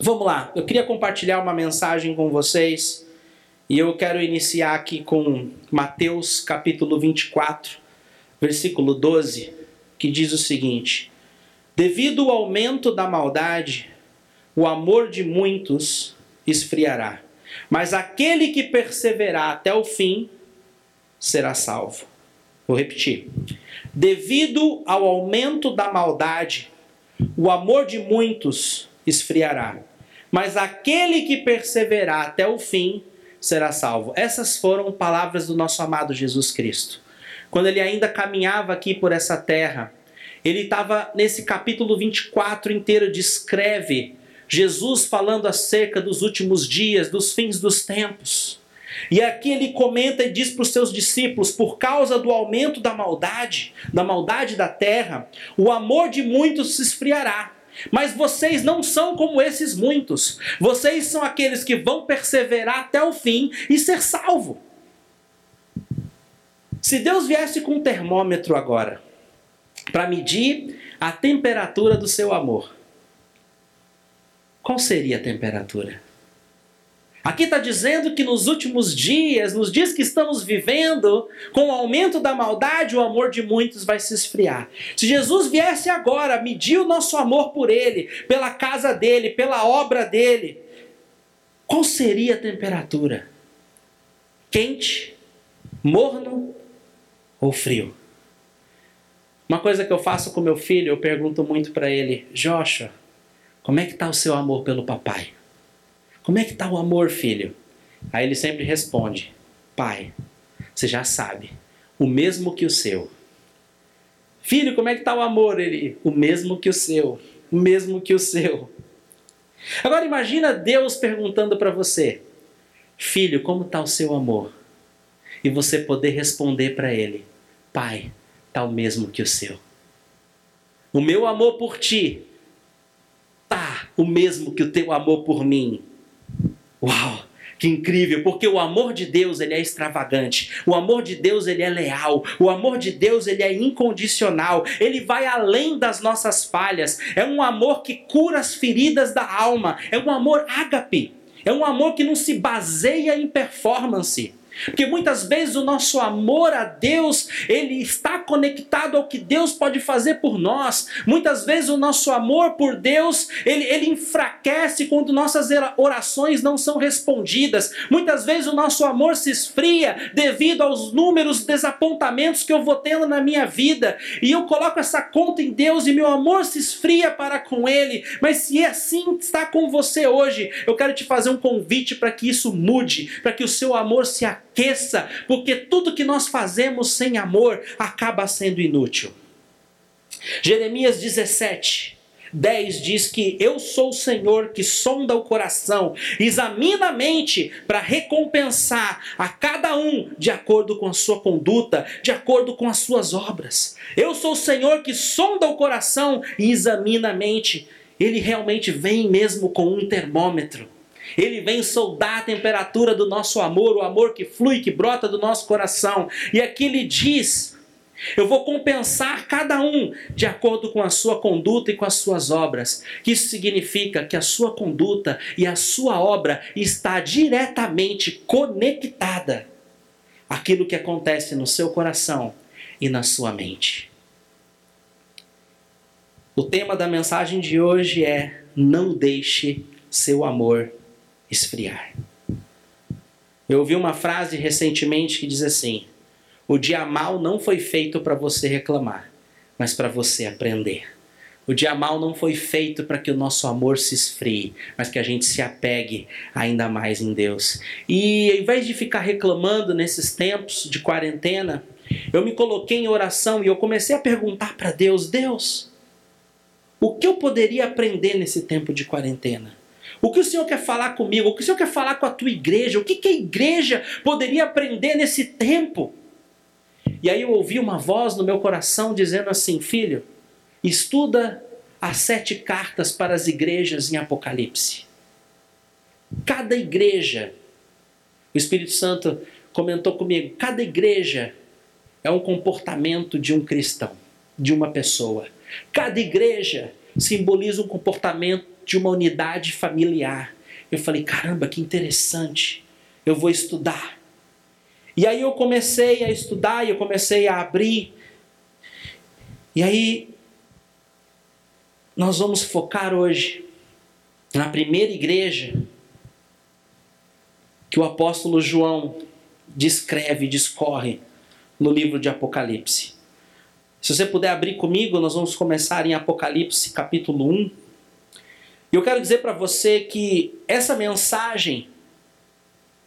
Vamos lá, eu queria compartilhar uma mensagem com vocês e eu quero iniciar aqui com Mateus capítulo 24, versículo 12, que diz o seguinte: Devido ao aumento da maldade, o amor de muitos esfriará, mas aquele que perseverar até o fim será salvo. Vou repetir. Devido ao aumento da maldade, o amor de muitos esfriará, mas aquele que perseverar até o fim será salvo. Essas foram palavras do nosso amado Jesus Cristo. Quando ele ainda caminhava aqui por essa terra, ele estava nesse capítulo 24 inteiro, descreve Jesus falando acerca dos últimos dias, dos fins dos tempos. E aqui ele comenta e diz para os seus discípulos: por causa do aumento da maldade, da maldade da terra, o amor de muitos se esfriará. Mas vocês não são como esses muitos. Vocês são aqueles que vão perseverar até o fim e ser salvo. Se Deus viesse com um termômetro agora para medir a temperatura do seu amor, qual seria a temperatura? Aqui está dizendo que nos últimos dias, nos dias que estamos vivendo, com o aumento da maldade, o amor de muitos vai se esfriar. Se Jesus viesse agora medir o nosso amor por Ele, pela casa dele, pela obra dele, qual seria a temperatura? Quente, morno ou frio? Uma coisa que eu faço com meu filho, eu pergunto muito para ele, Joshua, como é que está o seu amor pelo papai? Como é que está o amor, filho? Aí ele sempre responde: Pai, você já sabe, o mesmo que o seu. Filho, como é que está o amor? Ele, o mesmo que o seu, o mesmo que o seu. Agora imagina Deus perguntando para você: Filho, como está o seu amor? E você poder responder para ele: Pai, está o mesmo que o seu. O meu amor por ti tá o mesmo que o teu amor por mim. Uau! Que incrível, porque o amor de Deus ele é extravagante, o amor de Deus ele é leal, o amor de Deus ele é incondicional, ele vai além das nossas falhas, é um amor que cura as feridas da alma, é um amor ágape, é um amor que não se baseia em performance. Porque muitas vezes o nosso amor a Deus, ele está conectado ao que Deus pode fazer por nós. Muitas vezes o nosso amor por Deus, ele, ele enfraquece quando nossas orações não são respondidas. Muitas vezes o nosso amor se esfria devido aos números desapontamentos que eu vou tendo na minha vida. E eu coloco essa conta em Deus e meu amor se esfria para com Ele. Mas se assim está com você hoje, eu quero te fazer um convite para que isso mude, para que o seu amor se aqueça esqueça, porque tudo que nós fazemos sem amor acaba sendo inútil. Jeremias 17, 10 diz que eu sou o Senhor que sonda o coração, examina a mente para recompensar a cada um de acordo com a sua conduta, de acordo com as suas obras. Eu sou o Senhor que sonda o coração e examina a mente. Ele realmente vem mesmo com um termômetro ele vem soldar a temperatura do nosso amor, o amor que flui, que brota do nosso coração. E aqui ele diz: eu vou compensar cada um de acordo com a sua conduta e com as suas obras. Isso significa que a sua conduta e a sua obra está diretamente conectada àquilo que acontece no seu coração e na sua mente. O tema da mensagem de hoje é: não deixe seu amor esfriar. Eu ouvi uma frase recentemente que diz assim: O dia mal não foi feito para você reclamar, mas para você aprender. O dia mal não foi feito para que o nosso amor se esfrie, mas que a gente se apegue ainda mais em Deus. E ao invés de ficar reclamando nesses tempos de quarentena, eu me coloquei em oração e eu comecei a perguntar para Deus: Deus, o que eu poderia aprender nesse tempo de quarentena? O que o Senhor quer falar comigo? O que o Senhor quer falar com a tua igreja? O que, que a igreja poderia aprender nesse tempo? E aí eu ouvi uma voz no meu coração dizendo assim: Filho, estuda as sete cartas para as igrejas em Apocalipse. Cada igreja, o Espírito Santo comentou comigo, cada igreja é um comportamento de um cristão, de uma pessoa. Cada igreja simboliza um comportamento de uma unidade familiar. Eu falei, caramba, que interessante. Eu vou estudar. E aí eu comecei a estudar e eu comecei a abrir. E aí nós vamos focar hoje na primeira igreja que o apóstolo João descreve, discorre no livro de Apocalipse. Se você puder abrir comigo, nós vamos começar em Apocalipse capítulo 1. E eu quero dizer para você que essa mensagem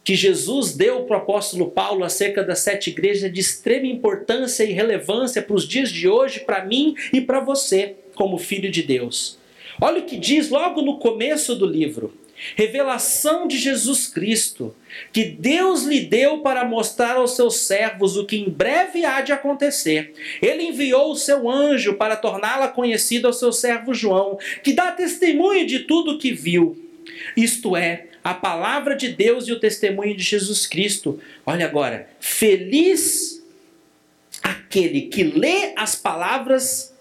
que Jesus deu para o apóstolo Paulo acerca das sete igrejas é de extrema importância e relevância para os dias de hoje, para mim e para você, como filho de Deus. Olha o que diz logo no começo do livro revelação de Jesus Cristo, que Deus lhe deu para mostrar aos seus servos o que em breve há de acontecer. Ele enviou o seu anjo para torná-la conhecida ao seu servo João, que dá testemunho de tudo o que viu. Isto é, a palavra de Deus e o testemunho de Jesus Cristo. Olha agora, feliz aquele que lê as palavras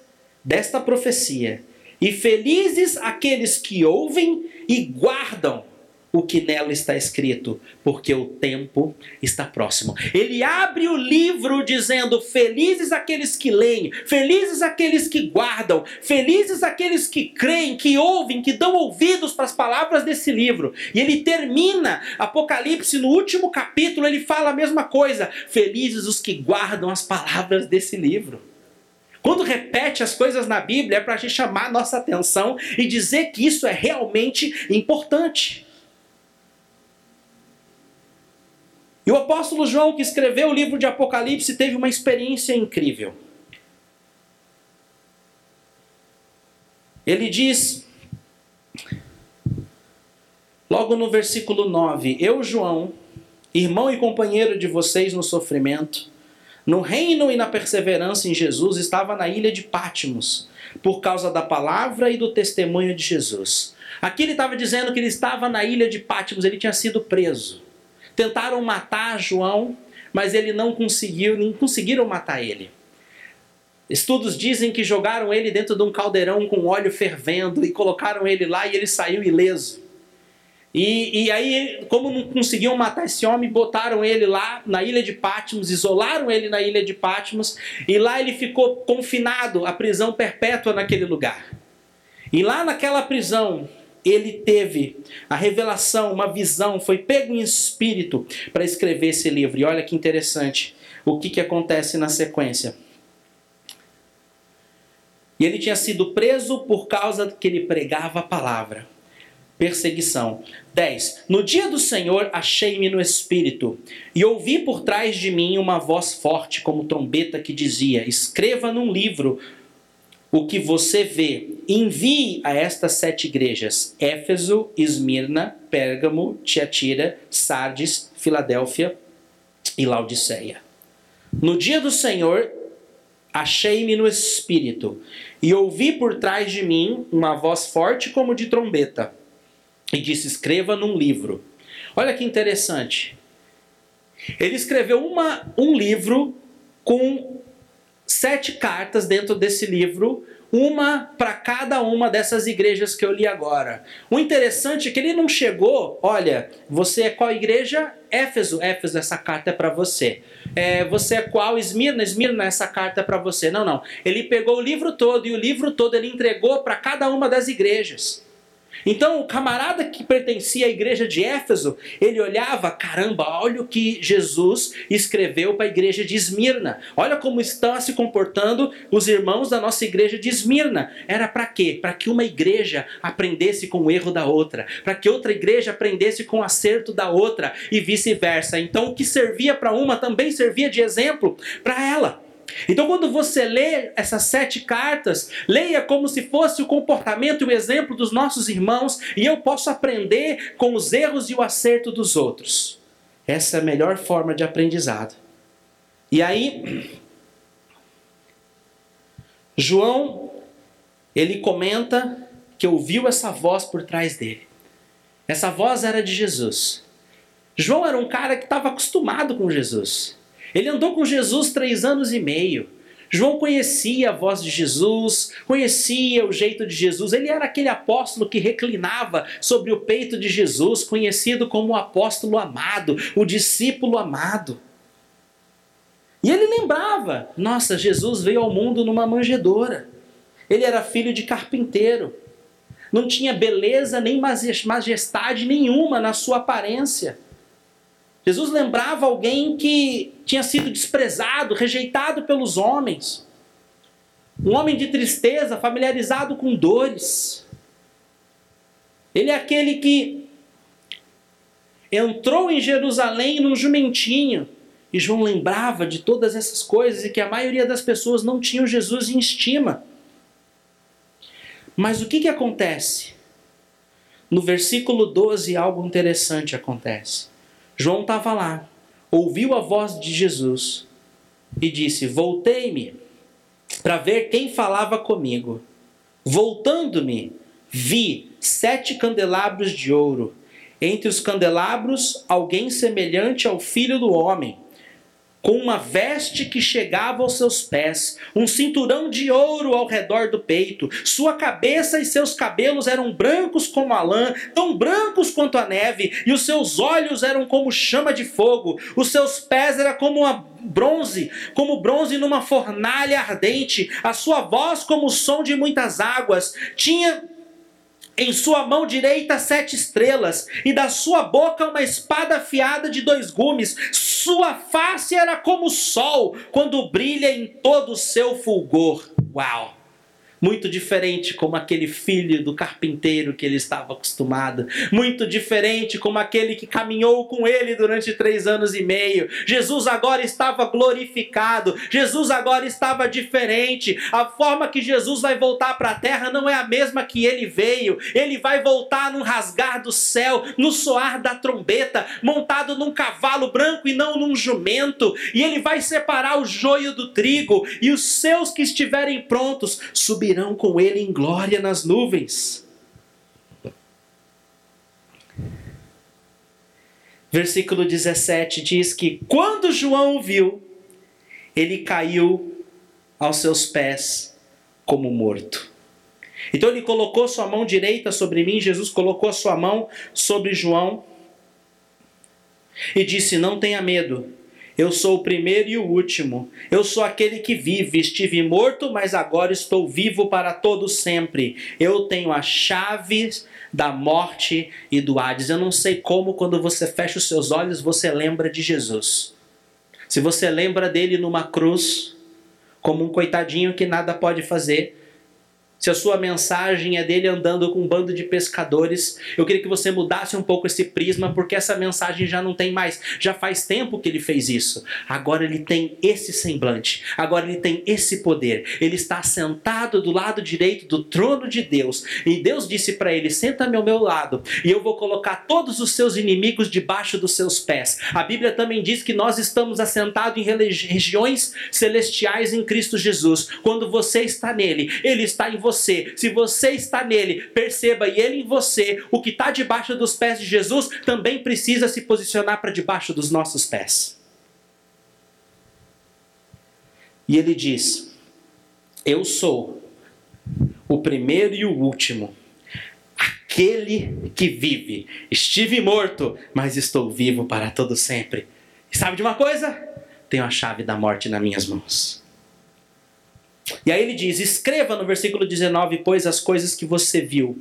desta profecia, e felizes aqueles que ouvem e guardam o que nela está escrito, porque o tempo está próximo. Ele abre o livro dizendo: Felizes aqueles que leem, felizes aqueles que guardam, felizes aqueles que creem, que ouvem, que dão ouvidos para as palavras desse livro. E ele termina Apocalipse no último capítulo, ele fala a mesma coisa: Felizes os que guardam as palavras desse livro. Quando repete as coisas na Bíblia é para a gente chamar a nossa atenção e dizer que isso é realmente importante. E o apóstolo João, que escreveu o livro de Apocalipse, teve uma experiência incrível. Ele diz, logo no versículo 9: Eu, João, irmão e companheiro de vocês no sofrimento, no reino e na perseverança em Jesus, estava na ilha de Pátimos, por causa da palavra e do testemunho de Jesus. Aqui ele estava dizendo que ele estava na ilha de Pátimos, ele tinha sido preso. Tentaram matar João, mas ele não conseguiu, nem conseguiram matar ele. Estudos dizem que jogaram ele dentro de um caldeirão com óleo fervendo e colocaram ele lá e ele saiu ileso. E, e aí, como não conseguiam matar esse homem, botaram ele lá na ilha de Patmos, isolaram ele na ilha de Patmos, e lá ele ficou confinado à prisão perpétua naquele lugar. E lá naquela prisão, ele teve a revelação, uma visão, foi pego em espírito para escrever esse livro. E olha que interessante o que, que acontece na sequência. E ele tinha sido preso por causa que ele pregava a palavra perseguição. 10. No dia do Senhor achei-me no espírito, e ouvi por trás de mim uma voz forte como trombeta que dizia: Escreva num livro o que você vê. Envie a estas sete igrejas: Éfeso, Esmirna, Pérgamo, Tiatira, Sardes, Filadélfia e Laodiceia. No dia do Senhor achei-me no espírito, e ouvi por trás de mim uma voz forte como de trombeta e disse: escreva num livro. Olha que interessante. Ele escreveu uma, um livro com sete cartas dentro desse livro, uma para cada uma dessas igrejas que eu li agora. O interessante é que ele não chegou, olha, você é qual igreja? Éfeso, Éfeso, essa carta é para você. É, você é qual? Esmirna, Esmirna, essa carta é para você. Não, não. Ele pegou o livro todo e o livro todo ele entregou para cada uma das igrejas. Então, o camarada que pertencia à igreja de Éfeso, ele olhava, caramba, olha o que Jesus escreveu para a igreja de Esmirna. Olha como estão se comportando os irmãos da nossa igreja de Esmirna. Era para quê? Para que uma igreja aprendesse com o erro da outra, para que outra igreja aprendesse com o acerto da outra e vice-versa. Então, o que servia para uma também servia de exemplo para ela. Então, quando você lê essas sete cartas, leia como se fosse o comportamento e o exemplo dos nossos irmãos, e eu posso aprender com os erros e o acerto dos outros. Essa é a melhor forma de aprendizado. E aí, João, ele comenta que ouviu essa voz por trás dele. Essa voz era de Jesus. João era um cara que estava acostumado com Jesus. Ele andou com Jesus três anos e meio. João conhecia a voz de Jesus, conhecia o jeito de Jesus. Ele era aquele apóstolo que reclinava sobre o peito de Jesus, conhecido como o apóstolo amado, o discípulo amado. E ele lembrava: nossa, Jesus veio ao mundo numa manjedoura. Ele era filho de carpinteiro. Não tinha beleza nem majestade nenhuma na sua aparência. Jesus lembrava alguém que tinha sido desprezado, rejeitado pelos homens. Um homem de tristeza, familiarizado com dores. Ele é aquele que entrou em Jerusalém num jumentinho. E João lembrava de todas essas coisas e que a maioria das pessoas não tinham Jesus em estima. Mas o que, que acontece? No versículo 12, algo interessante acontece. João estava lá, ouviu a voz de Jesus e disse: Voltei-me para ver quem falava comigo. Voltando-me, vi sete candelabros de ouro. Entre os candelabros, alguém semelhante ao filho do homem com uma veste que chegava aos seus pés, um cinturão de ouro ao redor do peito. Sua cabeça e seus cabelos eram brancos como a lã, tão brancos quanto a neve, e os seus olhos eram como chama de fogo. Os seus pés eram como bronze, como bronze numa fornalha ardente. A sua voz como o som de muitas águas. Tinha em sua mão direita sete estrelas, e da sua boca uma espada afiada de dois gumes. Sua face era como o sol, quando brilha em todo o seu fulgor. Uau! Muito diferente como aquele filho do carpinteiro que ele estava acostumado, muito diferente como aquele que caminhou com ele durante três anos e meio. Jesus agora estava glorificado, Jesus agora estava diferente. A forma que Jesus vai voltar para a terra não é a mesma que ele veio, ele vai voltar num rasgar do céu, no soar da trombeta, montado num cavalo branco e não num jumento, e ele vai separar o joio do trigo, e os seus que estiverem prontos subirão subirão com ele em glória nas nuvens. Versículo 17 diz que quando João viu, ele caiu aos seus pés como morto. Então ele colocou sua mão direita sobre mim, Jesus colocou a sua mão sobre João e disse: Não tenha medo, eu sou o primeiro e o último. Eu sou aquele que vive. Estive morto, mas agora estou vivo para todo sempre. Eu tenho as chaves da morte e do Hades. Eu não sei como, quando você fecha os seus olhos, você lembra de Jesus. Se você lembra dele numa cruz, como um coitadinho que nada pode fazer, se a sua mensagem é dele andando com um bando de pescadores, eu queria que você mudasse um pouco esse prisma, porque essa mensagem já não tem mais. Já faz tempo que ele fez isso. Agora ele tem esse semblante, agora ele tem esse poder. Ele está sentado do lado direito do trono de Deus. E Deus disse para ele: Senta-me ao meu lado, e eu vou colocar todos os seus inimigos debaixo dos seus pés. A Bíblia também diz que nós estamos assentados em regiões celestiais em Cristo Jesus. Quando você está nele, ele está em você você, se você está nele, perceba, e ele em você, o que está debaixo dos pés de Jesus também precisa se posicionar para debaixo dos nossos pés. E ele diz: Eu sou o primeiro e o último, aquele que vive. Estive morto, mas estou vivo para todo sempre. E sabe de uma coisa? Tenho a chave da morte nas minhas mãos. E aí ele diz: escreva no versículo 19, pois as coisas que você viu,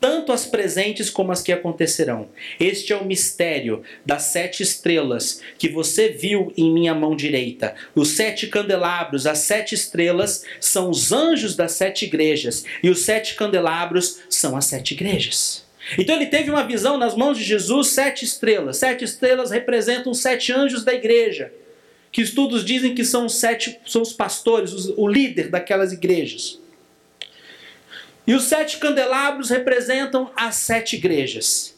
tanto as presentes como as que acontecerão. Este é o mistério das sete estrelas que você viu em minha mão direita. Os sete candelabros, as sete estrelas, são os anjos das sete igrejas, e os sete candelabros são as sete igrejas. Então ele teve uma visão nas mãos de Jesus, sete estrelas. Sete estrelas representam os sete anjos da igreja que estudos dizem que são sete, são os pastores, os, o líder daquelas igrejas. E os sete candelabros representam as sete igrejas.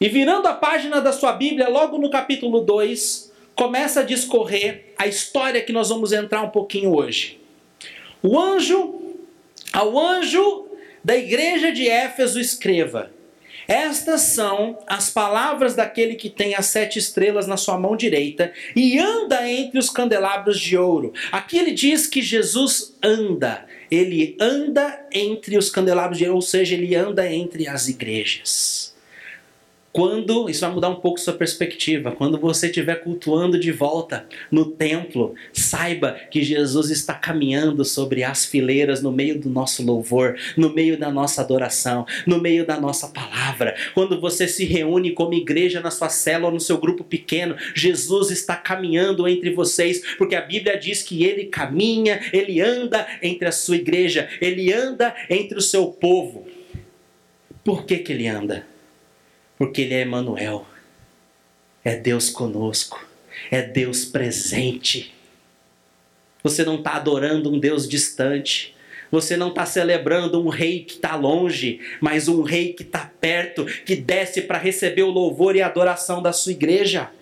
E virando a página da sua Bíblia, logo no capítulo 2, começa a discorrer a história que nós vamos entrar um pouquinho hoje. O anjo, ao anjo da igreja de Éfeso escreva: Estas são as palavras daquele que tem as sete estrelas na sua mão direita e anda entre os candelabros de ouro. Aqui ele diz que Jesus anda, ele anda entre os candelabros de ouro, ou seja, ele anda entre as igrejas. Quando, isso vai mudar um pouco sua perspectiva, quando você estiver cultuando de volta no templo, saiba que Jesus está caminhando sobre as fileiras no meio do nosso louvor, no meio da nossa adoração, no meio da nossa palavra. Quando você se reúne como igreja na sua célula ou no seu grupo pequeno, Jesus está caminhando entre vocês, porque a Bíblia diz que ele caminha, ele anda entre a sua igreja, ele anda entre o seu povo. Por que, que ele anda? Porque Ele é Emmanuel. É Deus conosco. É Deus presente. Você não está adorando um Deus distante. Você não está celebrando um rei que está longe, mas um rei que está perto, que desce para receber o louvor e a adoração da sua igreja.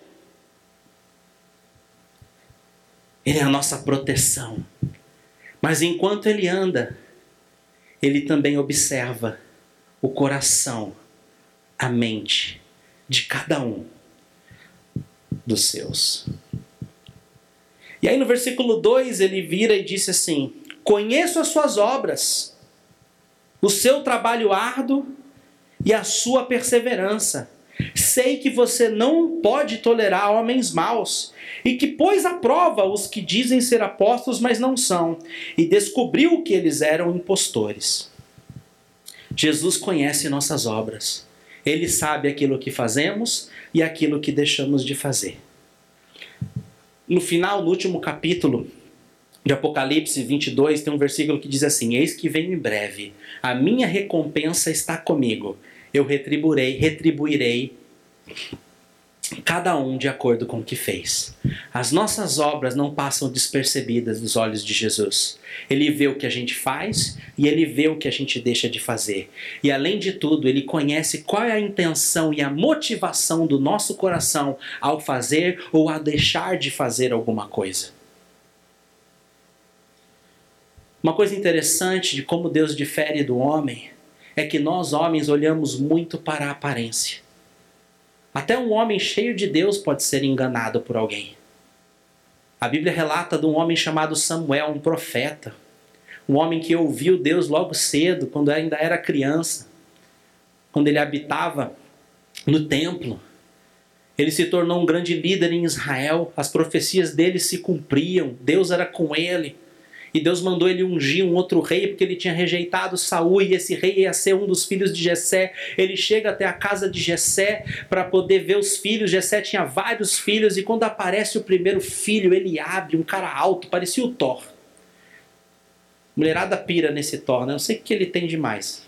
Ele é a nossa proteção. Mas enquanto ele anda, ele também observa o coração a mente de cada um dos seus. E aí no versículo 2 ele vira e disse assim: Conheço as suas obras, o seu trabalho árduo e a sua perseverança. Sei que você não pode tolerar homens maus, e que pôs à prova os que dizem ser apóstolos, mas não são, e descobriu que eles eram impostores. Jesus conhece nossas obras. Ele sabe aquilo que fazemos e aquilo que deixamos de fazer. No final, no último capítulo de Apocalipse 22, tem um versículo que diz assim: Eis que venho em breve, a minha recompensa está comigo, eu retribuirei, retribuirei cada um de acordo com o que fez. As nossas obras não passam despercebidas dos olhos de Jesus. Ele vê o que a gente faz e ele vê o que a gente deixa de fazer. E além de tudo, ele conhece qual é a intenção e a motivação do nosso coração ao fazer ou a deixar de fazer alguma coisa. Uma coisa interessante de como Deus difere do homem é que nós homens olhamos muito para a aparência. Até um homem cheio de Deus pode ser enganado por alguém. A Bíblia relata de um homem chamado Samuel, um profeta. Um homem que ouviu Deus logo cedo, quando ainda era criança. Quando ele habitava no templo. Ele se tornou um grande líder em Israel. As profecias dele se cumpriam. Deus era com ele. E Deus mandou ele ungir um outro rei porque ele tinha rejeitado Saul e esse rei ia ser um dos filhos de Jessé. Ele chega até a casa de Jessé para poder ver os filhos. Jessé tinha vários filhos e quando aparece o primeiro filho, ele abre um cara alto, parecia o Thor. Mulherada pira nesse Thor, né? Não sei o que ele tem demais.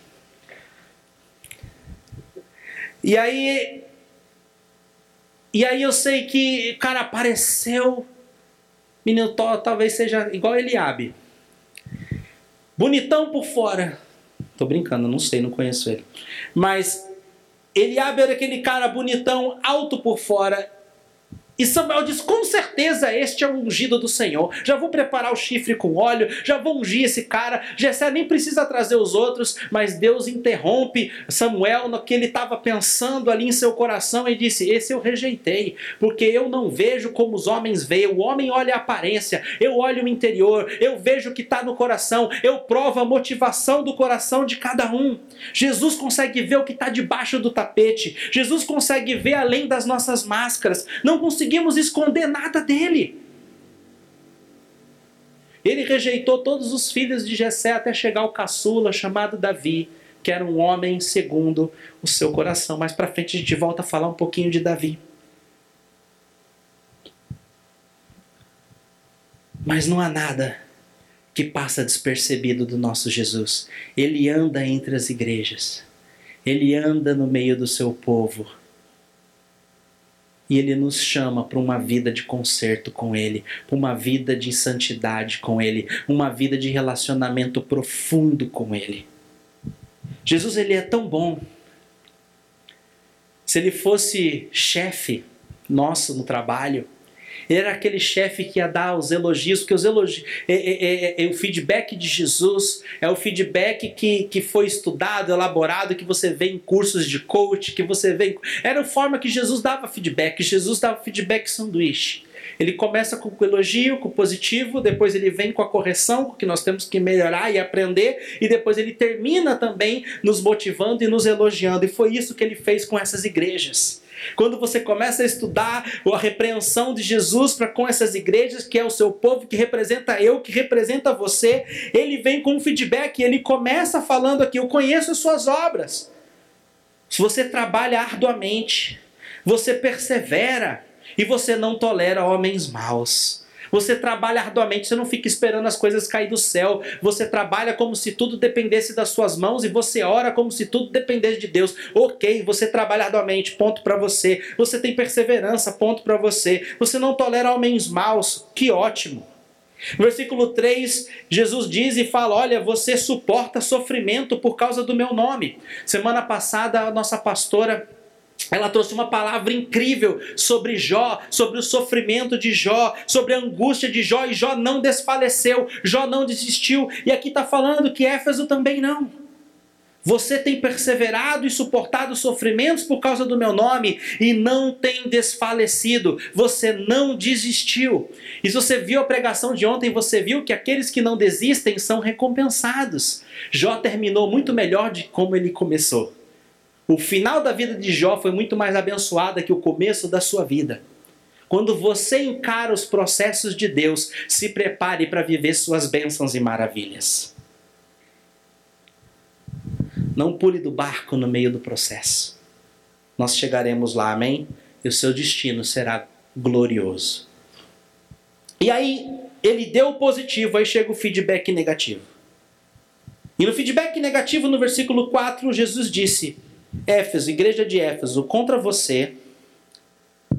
E aí e aí eu sei que o cara apareceu Menino talvez seja igual Eliabe. Bonitão por fora. Tô brincando, não sei, não conheço ele. Mas Eliabe era aquele cara bonitão, alto por fora e Samuel diz: Com certeza este é o ungido do Senhor. Já vou preparar o chifre com óleo, já vou ungir esse cara. Jessé nem precisa trazer os outros, mas Deus interrompe Samuel no que ele estava pensando ali em seu coração e disse: Esse eu rejeitei, porque eu não vejo como os homens veem. O homem olha a aparência, eu olho o interior, eu vejo o que está no coração, eu provo a motivação do coração de cada um. Jesus consegue ver o que está debaixo do tapete, Jesus consegue ver além das nossas máscaras. Não conseguimos conseguimos esconder nada dele. Ele rejeitou todos os filhos de Jessé até chegar ao caçula chamado Davi, que era um homem segundo o seu coração. Mais para frente a gente volta a falar um pouquinho de Davi. Mas não há nada que passa despercebido do nosso Jesus. Ele anda entre as igrejas. Ele anda no meio do seu povo e ele nos chama para uma vida de conserto com ele, para uma vida de santidade com ele, uma vida de relacionamento profundo com ele. Jesus ele é tão bom. Se ele fosse chefe nosso no trabalho, Ele era aquele chefe que ia dar os elogios, porque os elogios, é, é, é, é, o feedback de Jesus é o feedback que, que foi estudado, elaborado, que você vê em cursos de coach, que você vê. Em, era a forma que Jesus dava feedback. Jesus dava feedback sanduíche. Ele começa com o elogio, com o positivo, depois ele vem com a correção, que nós temos que melhorar e aprender, e depois ele termina também nos motivando e nos elogiando. E foi isso que ele fez com essas igrejas. Quando você começa a estudar a repreensão de Jesus para com essas igrejas, que é o seu povo, que representa eu, que representa você, ele vem com um feedback, ele começa falando aqui: Eu conheço as suas obras. Se você trabalha arduamente, você persevera e você não tolera homens maus. Você trabalha arduamente, você não fica esperando as coisas cair do céu. Você trabalha como se tudo dependesse das suas mãos e você ora como se tudo dependesse de Deus. Ok, você trabalha arduamente, ponto para você. Você tem perseverança, ponto para você. Você não tolera homens maus, que ótimo. versículo 3, Jesus diz e fala: Olha, você suporta sofrimento por causa do meu nome. Semana passada, a nossa pastora ela trouxe uma palavra incrível sobre Jó, sobre o sofrimento de Jó, sobre a angústia de Jó, e Jó não desfaleceu, Jó não desistiu. E aqui está falando que Éfeso também não. Você tem perseverado e suportado sofrimentos por causa do meu nome e não tem desfalecido. Você não desistiu. E se você viu a pregação de ontem, você viu que aqueles que não desistem são recompensados. Jó terminou muito melhor de como ele começou. O final da vida de Jó foi muito mais abençoada que o começo da sua vida. Quando você encara os processos de Deus, se prepare para viver suas bênçãos e maravilhas. Não pule do barco no meio do processo. Nós chegaremos lá, amém? E o seu destino será glorioso. E aí, ele deu o positivo, aí chega o feedback negativo. E no feedback negativo, no versículo 4, Jesus disse: Éfeso, igreja de Éfeso, contra você,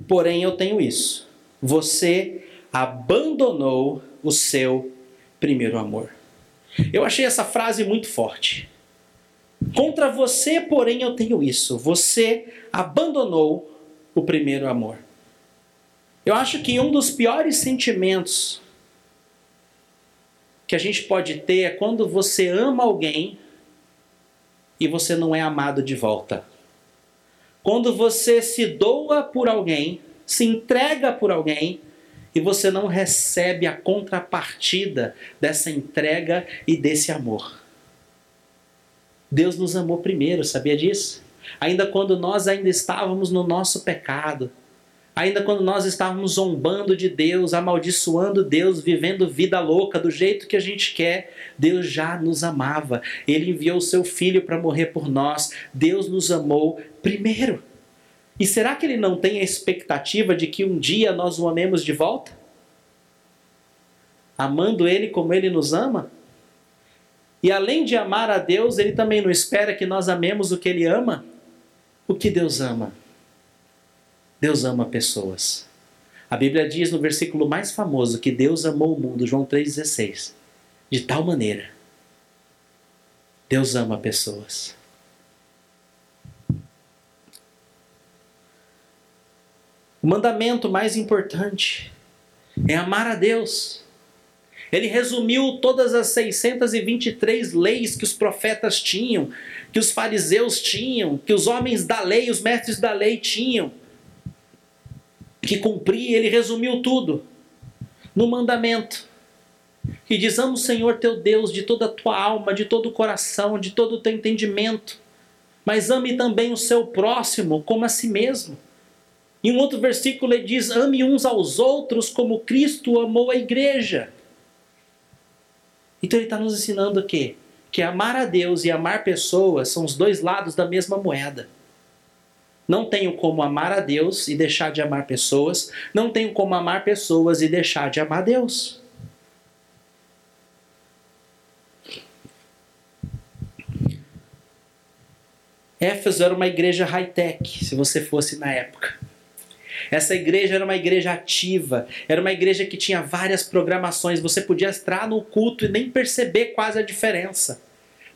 porém eu tenho isso. Você abandonou o seu primeiro amor. Eu achei essa frase muito forte. Contra você, porém, eu tenho isso. Você abandonou o primeiro amor. Eu acho que um dos piores sentimentos que a gente pode ter é quando você ama alguém e você não é amado de volta. Quando você se doa por alguém, se entrega por alguém e você não recebe a contrapartida dessa entrega e desse amor. Deus nos amou primeiro, sabia disso? Ainda quando nós ainda estávamos no nosso pecado, Ainda quando nós estávamos zombando de Deus, amaldiçoando Deus, vivendo vida louca do jeito que a gente quer, Deus já nos amava. Ele enviou o seu filho para morrer por nós. Deus nos amou primeiro. E será que ele não tem a expectativa de que um dia nós o amemos de volta? Amando ele como ele nos ama? E além de amar a Deus, ele também não espera que nós amemos o que ele ama? O que Deus ama? Deus ama pessoas. A Bíblia diz no versículo mais famoso que Deus amou o mundo, João 3,16, de tal maneira. Deus ama pessoas. O mandamento mais importante é amar a Deus. Ele resumiu todas as 623 leis que os profetas tinham, que os fariseus tinham, que os homens da lei, os mestres da lei tinham que cumprir, ele resumiu tudo no mandamento que diz: Ama o Senhor teu Deus de toda a tua alma, de todo o coração, de todo o teu entendimento, mas ame também o seu próximo como a si mesmo. Em um outro versículo ele diz: Ame uns aos outros como Cristo amou a igreja. Então ele está nos ensinando o quê? Que amar a Deus e amar pessoas são os dois lados da mesma moeda. Não tenho como amar a Deus e deixar de amar pessoas. Não tenho como amar pessoas e deixar de amar Deus. Éfeso era uma igreja high-tech, se você fosse na época. Essa igreja era uma igreja ativa, era uma igreja que tinha várias programações. Você podia entrar no culto e nem perceber quase a diferença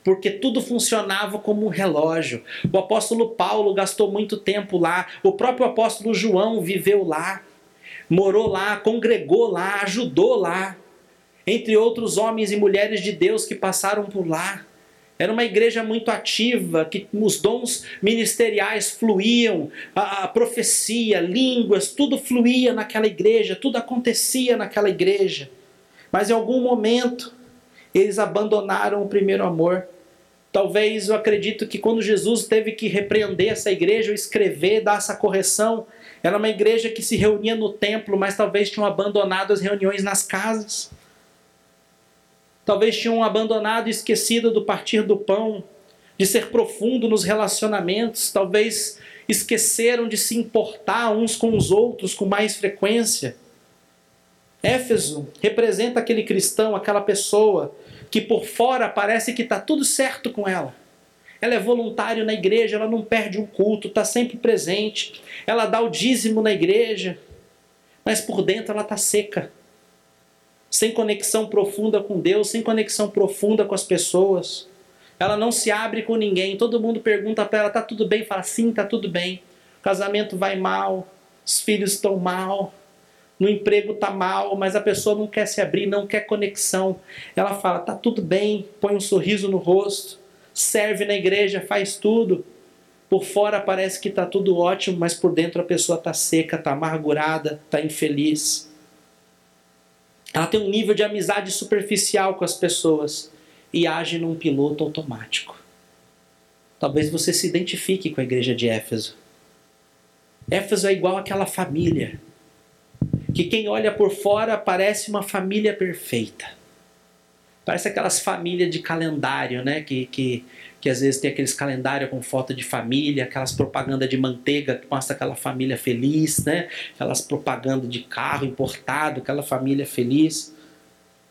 porque tudo funcionava como um relógio. O apóstolo Paulo gastou muito tempo lá, o próprio apóstolo João viveu lá. morou lá, congregou lá, ajudou lá, entre outros homens e mulheres de Deus que passaram por lá. Era uma igreja muito ativa, que os dons ministeriais fluíam, a, a, profecia, línguas, tudo fluía naquela igreja, tudo acontecia naquela igreja. Mas em algum momento eles abandonaram o primeiro amor. Talvez eu acredito que quando Jesus teve que repreender essa igreja, ou escrever, dar essa correção, era uma igreja que se reunia no templo, mas talvez tinham abandonado as reuniões nas casas. Talvez tinham abandonado e esquecido do partir do pão, de ser profundo nos relacionamentos, talvez esqueceram de se importar uns com os outros com mais frequência. Éfeso representa aquele cristão, aquela pessoa que por fora parece que está tudo certo com ela. Ela é voluntária na igreja, ela não perde um culto, está sempre presente. Ela dá o dízimo na igreja, mas por dentro ela está seca. Sem conexão profunda com Deus, sem conexão profunda com as pessoas. Ela não se abre com ninguém. Todo mundo pergunta para ela: tá tudo bem? Fala: sim, tá tudo bem. O casamento vai mal, os filhos estão mal, no emprego tá mal, mas a pessoa não quer se abrir, não quer conexão. Ela fala: tá tudo bem, põe um sorriso no rosto, serve na igreja, faz tudo. Por fora parece que tá tudo ótimo, mas por dentro a pessoa tá seca, tá amargurada, tá infeliz. Ela tem um nível de amizade superficial com as pessoas e age num piloto automático. Talvez você se identifique com a igreja de Éfeso. Éfeso é igual àquela família que quem olha por fora parece uma família perfeita. Parece aquelas famílias de calendário, né? Que, que, que às vezes tem aqueles calendários com foto de família, aquelas propaganda de manteiga que mostra aquela família feliz, né? Aquelas propaganda de carro importado, aquela família feliz.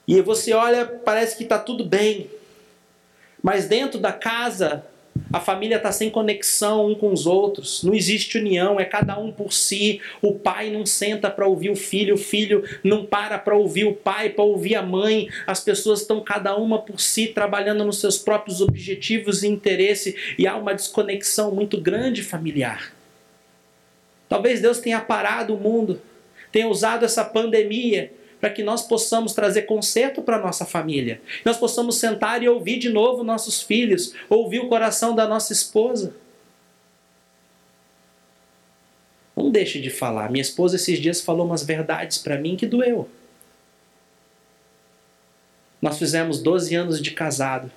E você olha, parece que está tudo bem. Mas dentro da casa a família está sem conexão um com os outros, não existe união, é cada um por si. O pai não senta para ouvir o filho, o filho não para para ouvir o pai, para ouvir a mãe. As pessoas estão cada uma por si, trabalhando nos seus próprios objetivos e interesse, e há uma desconexão muito grande familiar. Talvez Deus tenha parado o mundo, tenha usado essa pandemia para que nós possamos trazer conserto para nossa família. Nós possamos sentar e ouvir de novo nossos filhos, ouvir o coração da nossa esposa. Não deixe de falar. Minha esposa esses dias falou umas verdades para mim que doeu. Nós fizemos 12 anos de casado.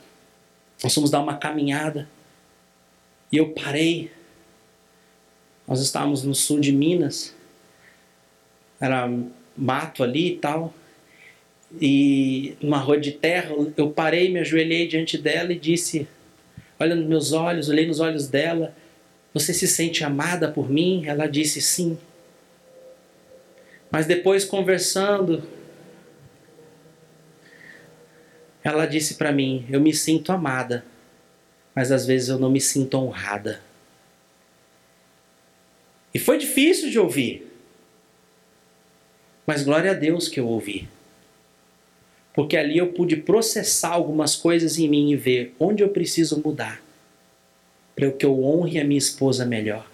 Nós fomos dar uma caminhada. E eu parei. Nós estávamos no sul de Minas. Era mato ali e tal. E numa rua de terra, eu parei, me ajoelhei diante dela e disse: Olha nos meus olhos, olhei nos olhos dela. Você se sente amada por mim? Ela disse sim. Mas depois, conversando, ela disse para mim: Eu me sinto amada, mas às vezes eu não me sinto honrada. E foi difícil de ouvir. Mas glória a Deus que eu ouvi. Porque ali eu pude processar algumas coisas em mim e ver onde eu preciso mudar. Para que eu honre a minha esposa melhor.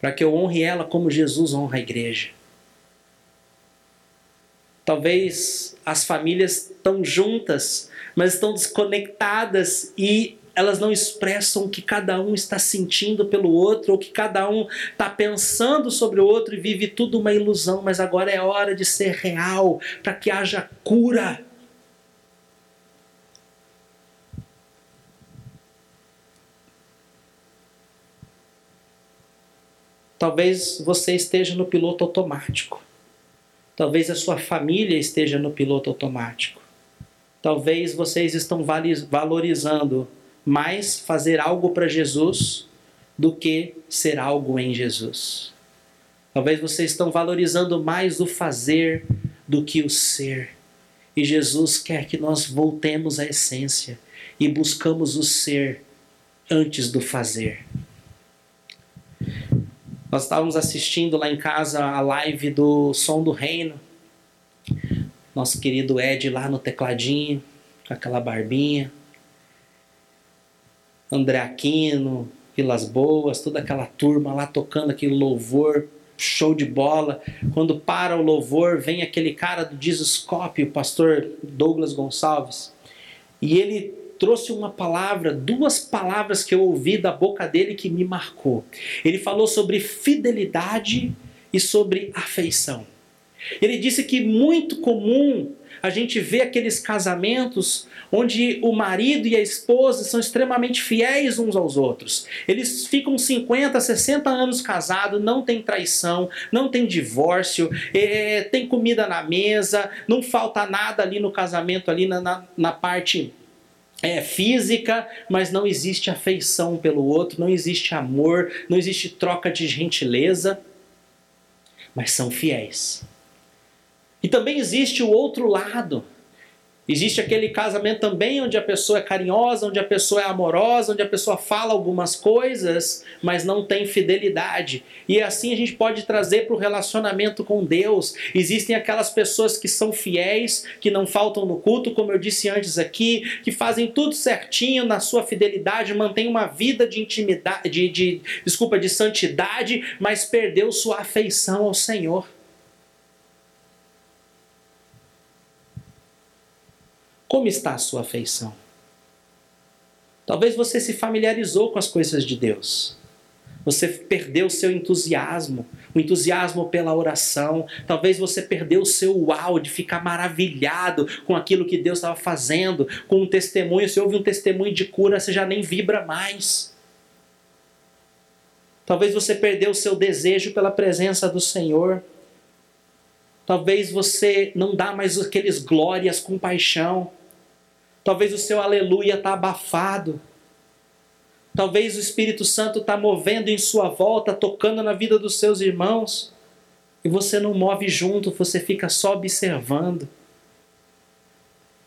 Para que eu honre ela como Jesus honra a igreja. Talvez as famílias estão juntas, mas estão desconectadas e elas não expressam o que cada um está sentindo pelo outro, ou que cada um está pensando sobre o outro e vive tudo uma ilusão, mas agora é hora de ser real, para que haja cura. Talvez você esteja no piloto automático. Talvez a sua família esteja no piloto automático. Talvez vocês estão valorizando mais fazer algo para Jesus do que ser algo em Jesus. Talvez vocês estão valorizando mais o fazer do que o ser. E Jesus quer que nós voltemos à essência e buscamos o ser antes do fazer. Nós estávamos assistindo lá em casa a live do Som do Reino. Nosso querido Ed lá no tecladinho, com aquela barbinha. André Aquino, Vilas Boas, toda aquela turma lá tocando aquele louvor show de bola. Quando para o louvor, vem aquele cara do Dizoscope, o pastor Douglas Gonçalves, e ele trouxe uma palavra, duas palavras que eu ouvi da boca dele que me marcou. Ele falou sobre fidelidade e sobre afeição. Ele disse que muito comum a gente vê aqueles casamentos onde o marido e a esposa são extremamente fiéis uns aos outros. Eles ficam 50, 60 anos casados, não tem traição, não tem divórcio, é, tem comida na mesa, não falta nada ali no casamento, ali na, na, na parte é, física, mas não existe afeição pelo outro, não existe amor, não existe troca de gentileza, mas são fiéis. E também existe o outro lado Existe aquele casamento também onde a pessoa é carinhosa, onde a pessoa é amorosa, onde a pessoa fala algumas coisas, mas não tem fidelidade. E assim a gente pode trazer para o relacionamento com Deus. Existem aquelas pessoas que são fiéis, que não faltam no culto, como eu disse antes aqui, que fazem tudo certinho na sua fidelidade, mantém uma vida de intimidade, de, de desculpa, de santidade, mas perdeu sua afeição ao Senhor. Como está a sua afeição? Talvez você se familiarizou com as coisas de Deus. Você perdeu o seu entusiasmo, o entusiasmo pela oração. Talvez você perdeu o seu uau de ficar maravilhado com aquilo que Deus estava fazendo, com um testemunho. Se houve um testemunho de cura, você já nem vibra mais. Talvez você perdeu o seu desejo pela presença do Senhor. Talvez você não dá mais aqueles glórias com paixão. Talvez o seu aleluia está abafado. Talvez o Espírito Santo está movendo em sua volta, tocando na vida dos seus irmãos. E você não move junto, você fica só observando.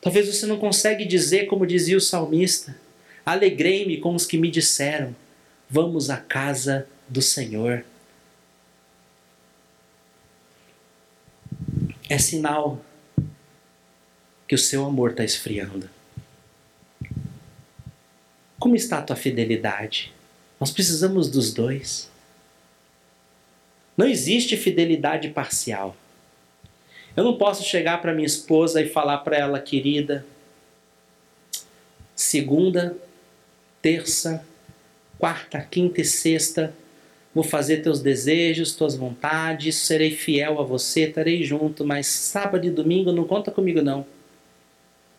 Talvez você não consegue dizer como dizia o salmista: Alegrei-me com os que me disseram: Vamos à casa do Senhor. É sinal que o seu amor está esfriando. Como está a tua fidelidade? Nós precisamos dos dois. Não existe fidelidade parcial. Eu não posso chegar para minha esposa e falar para ela, querida, segunda, terça, quarta, quinta e sexta, vou fazer teus desejos, tuas vontades, serei fiel a você, estarei junto, mas sábado e domingo não conta comigo não.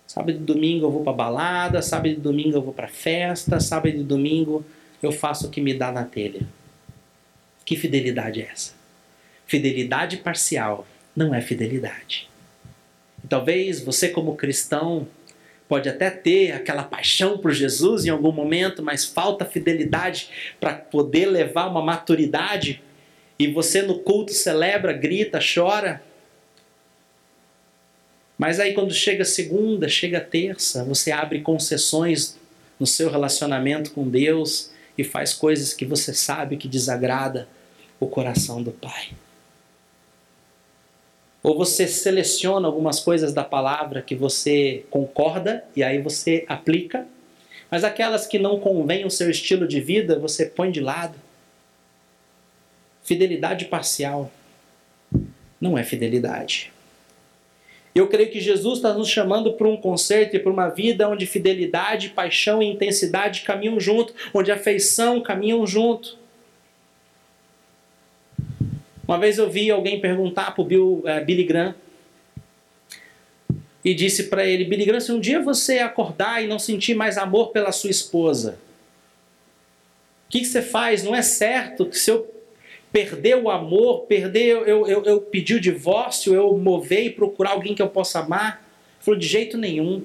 Sábado e domingo eu vou para balada, sábado e domingo eu vou para festa, sábado e domingo eu faço o que me dá na telha. Que fidelidade é essa? Fidelidade parcial não é fidelidade. E talvez você como cristão pode até ter aquela paixão por Jesus em algum momento, mas falta fidelidade para poder levar uma maturidade e você no culto celebra, grita, chora, mas aí quando chega segunda, chega terça, você abre concessões no seu relacionamento com Deus e faz coisas que você sabe que desagrada o coração do Pai. Ou você seleciona algumas coisas da palavra que você concorda e aí você aplica, mas aquelas que não convêm o seu estilo de vida, você põe de lado. Fidelidade parcial não é fidelidade. Eu creio que Jesus está nos chamando para um concerto e para uma vida onde fidelidade, paixão e intensidade caminham junto, onde afeição caminham junto. Uma vez eu vi alguém perguntar para o Bill, uh, Billy Graham e disse para ele: Billy Graham, se um dia você acordar e não sentir mais amor pela sua esposa, o que, que você faz? Não é certo que se eu perder o amor, perder, eu, eu, eu o divórcio, eu mover e procurar alguém que eu possa amar? Ele falou, de jeito nenhum.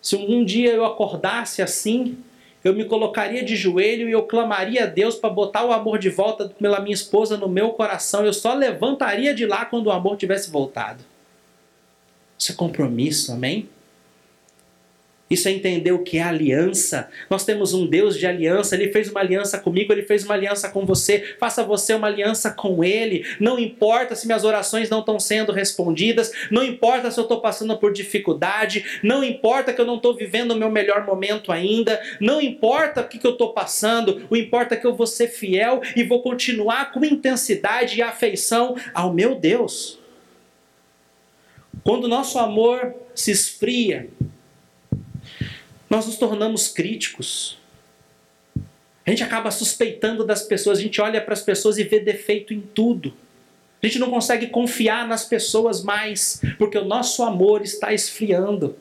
Se um dia eu acordasse assim, eu me colocaria de joelho e eu clamaria a Deus para botar o amor de volta pela minha esposa no meu coração. Eu só levantaria de lá quando o amor tivesse voltado. Isso é compromisso, amém? Isso é entender o que é aliança. Nós temos um Deus de aliança. Ele fez uma aliança comigo, ele fez uma aliança com você. Faça você uma aliança com ele. Não importa se minhas orações não estão sendo respondidas. Não importa se eu estou passando por dificuldade. Não importa que eu não estou vivendo o meu melhor momento ainda. Não importa o que, que eu estou passando. O importa é que eu vou ser fiel e vou continuar com intensidade e afeição ao meu Deus. Quando o nosso amor se esfria, nós nos tornamos críticos. A gente acaba suspeitando das pessoas, a gente olha para as pessoas e vê defeito em tudo. A gente não consegue confiar nas pessoas mais, porque o nosso amor está esfriando.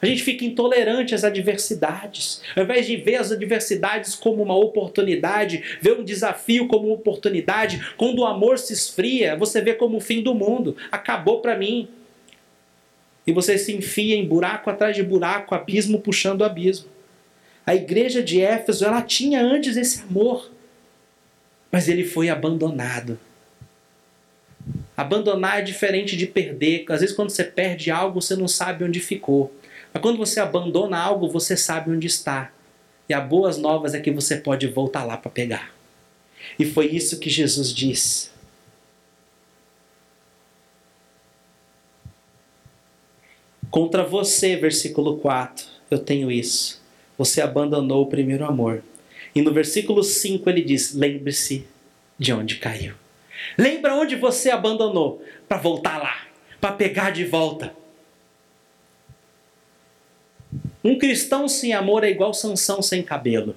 A gente fica intolerante às adversidades. Ao invés de ver as adversidades como uma oportunidade, ver um desafio como uma oportunidade, quando o amor se esfria, você vê como o fim do mundo. Acabou para mim e você se enfia em buraco atrás de buraco, abismo puxando abismo. A igreja de Éfeso, ela tinha antes esse amor, mas ele foi abandonado. Abandonar é diferente de perder. Às vezes, quando você perde algo, você não sabe onde ficou. Mas quando você abandona algo, você sabe onde está. E as boas novas é que você pode voltar lá para pegar. E foi isso que Jesus disse. Contra você, versículo 4, eu tenho isso. Você abandonou o primeiro amor. E no versículo 5 ele diz: lembre-se de onde caiu. Lembra onde você abandonou para voltar lá, para pegar de volta. Um cristão sem amor é igual Sansão sem cabelo.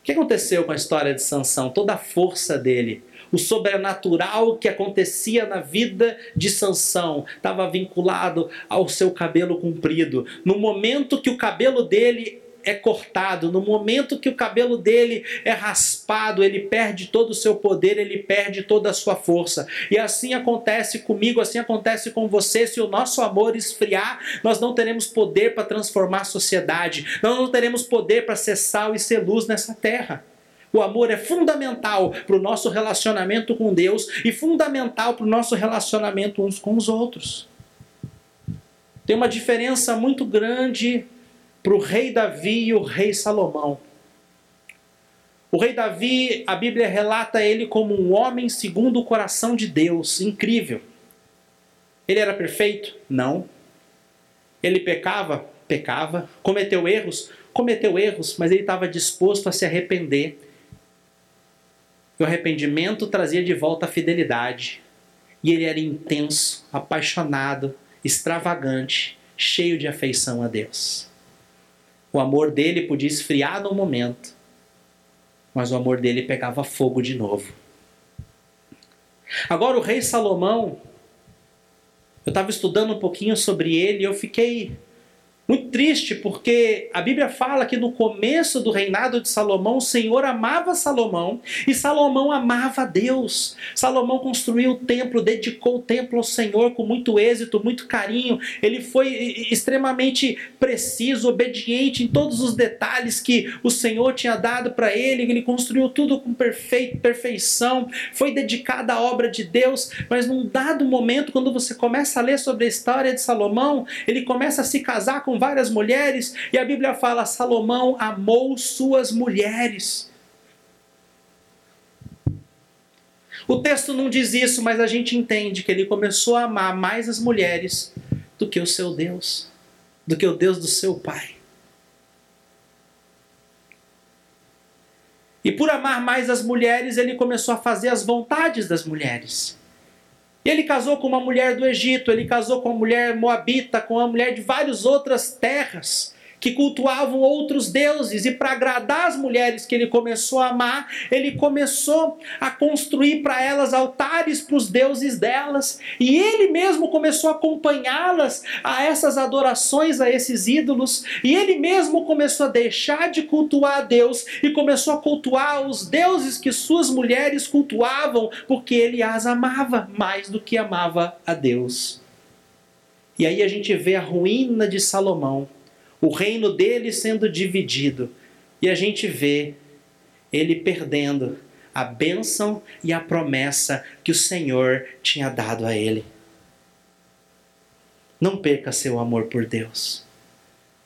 O que aconteceu com a história de Sansão? Toda a força dele o sobrenatural que acontecia na vida de Sansão estava vinculado ao seu cabelo comprido. No momento que o cabelo dele é cortado, no momento que o cabelo dele é raspado, ele perde todo o seu poder, ele perde toda a sua força. E assim acontece comigo, assim acontece com você. Se o nosso amor esfriar, nós não teremos poder para transformar a sociedade, nós não teremos poder para ser sal e ser luz nessa terra. O amor é fundamental para o nosso relacionamento com Deus e fundamental para o nosso relacionamento uns com os outros. Tem uma diferença muito grande para o rei Davi e o rei Salomão. O rei Davi, a Bíblia relata ele como um homem segundo o coração de Deus, incrível. Ele era perfeito? Não. Ele pecava? Pecava. Cometeu erros? Cometeu erros, mas ele estava disposto a se arrepender. E o arrependimento trazia de volta a fidelidade. E ele era intenso, apaixonado, extravagante, cheio de afeição a Deus. O amor dele podia esfriar no momento, mas o amor dele pegava fogo de novo. Agora, o rei Salomão, eu estava estudando um pouquinho sobre ele e eu fiquei muito triste porque a Bíblia fala que no começo do reinado de Salomão, o Senhor amava Salomão e Salomão amava Deus. Salomão construiu o templo, dedicou o templo ao Senhor com muito êxito, muito carinho. Ele foi extremamente preciso, obediente em todos os detalhes que o Senhor tinha dado para ele. Ele construiu tudo com perfeito, perfeição. Foi dedicada à obra de Deus, mas num dado momento, quando você começa a ler sobre a história de Salomão, ele começa a se casar com várias mulheres, e a Bíblia fala: Salomão amou suas mulheres. O texto não diz isso, mas a gente entende que ele começou a amar mais as mulheres do que o seu Deus, do que o Deus do seu pai. E por amar mais as mulheres, ele começou a fazer as vontades das mulheres. Ele casou com uma mulher do Egito, ele casou com uma mulher moabita, com uma mulher de várias outras terras que cultuavam outros deuses, e para agradar as mulheres que ele começou a amar, ele começou a construir para elas altares para os deuses delas, e ele mesmo começou a acompanhá-las a essas adorações a esses ídolos, e ele mesmo começou a deixar de cultuar a Deus e começou a cultuar os deuses que suas mulheres cultuavam, porque ele as amava mais do que amava a Deus. E aí a gente vê a ruína de Salomão o reino dele sendo dividido. E a gente vê ele perdendo a bênção e a promessa que o Senhor tinha dado a ele. Não perca seu amor por Deus.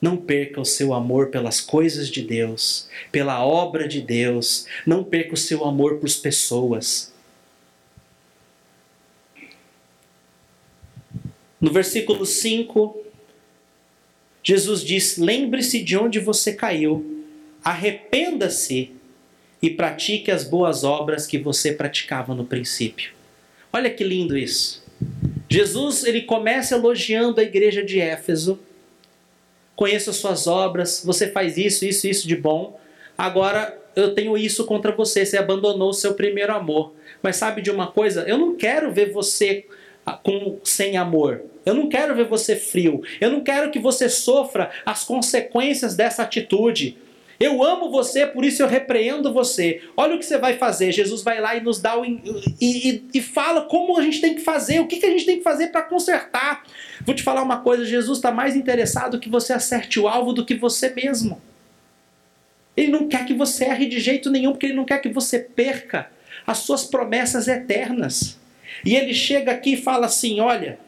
Não perca o seu amor pelas coisas de Deus, pela obra de Deus. Não perca o seu amor por pessoas. No versículo 5, Jesus diz: Lembre-se de onde você caiu, arrependa-se e pratique as boas obras que você praticava no princípio. Olha que lindo isso. Jesus ele começa elogiando a igreja de Éfeso conheço as suas obras, você faz isso, isso, isso de bom. Agora eu tenho isso contra você, você abandonou o seu primeiro amor. Mas sabe de uma coisa? Eu não quero ver você com sem amor. Eu não quero ver você frio. Eu não quero que você sofra as consequências dessa atitude. Eu amo você, por isso eu repreendo você. Olha o que você vai fazer. Jesus vai lá e nos dá o. E, e, e fala como a gente tem que fazer, o que, que a gente tem que fazer para consertar. Vou te falar uma coisa: Jesus está mais interessado que você acerte o alvo do que você mesmo. Ele não quer que você erre de jeito nenhum, porque ele não quer que você perca as suas promessas eternas. E ele chega aqui e fala assim: olha.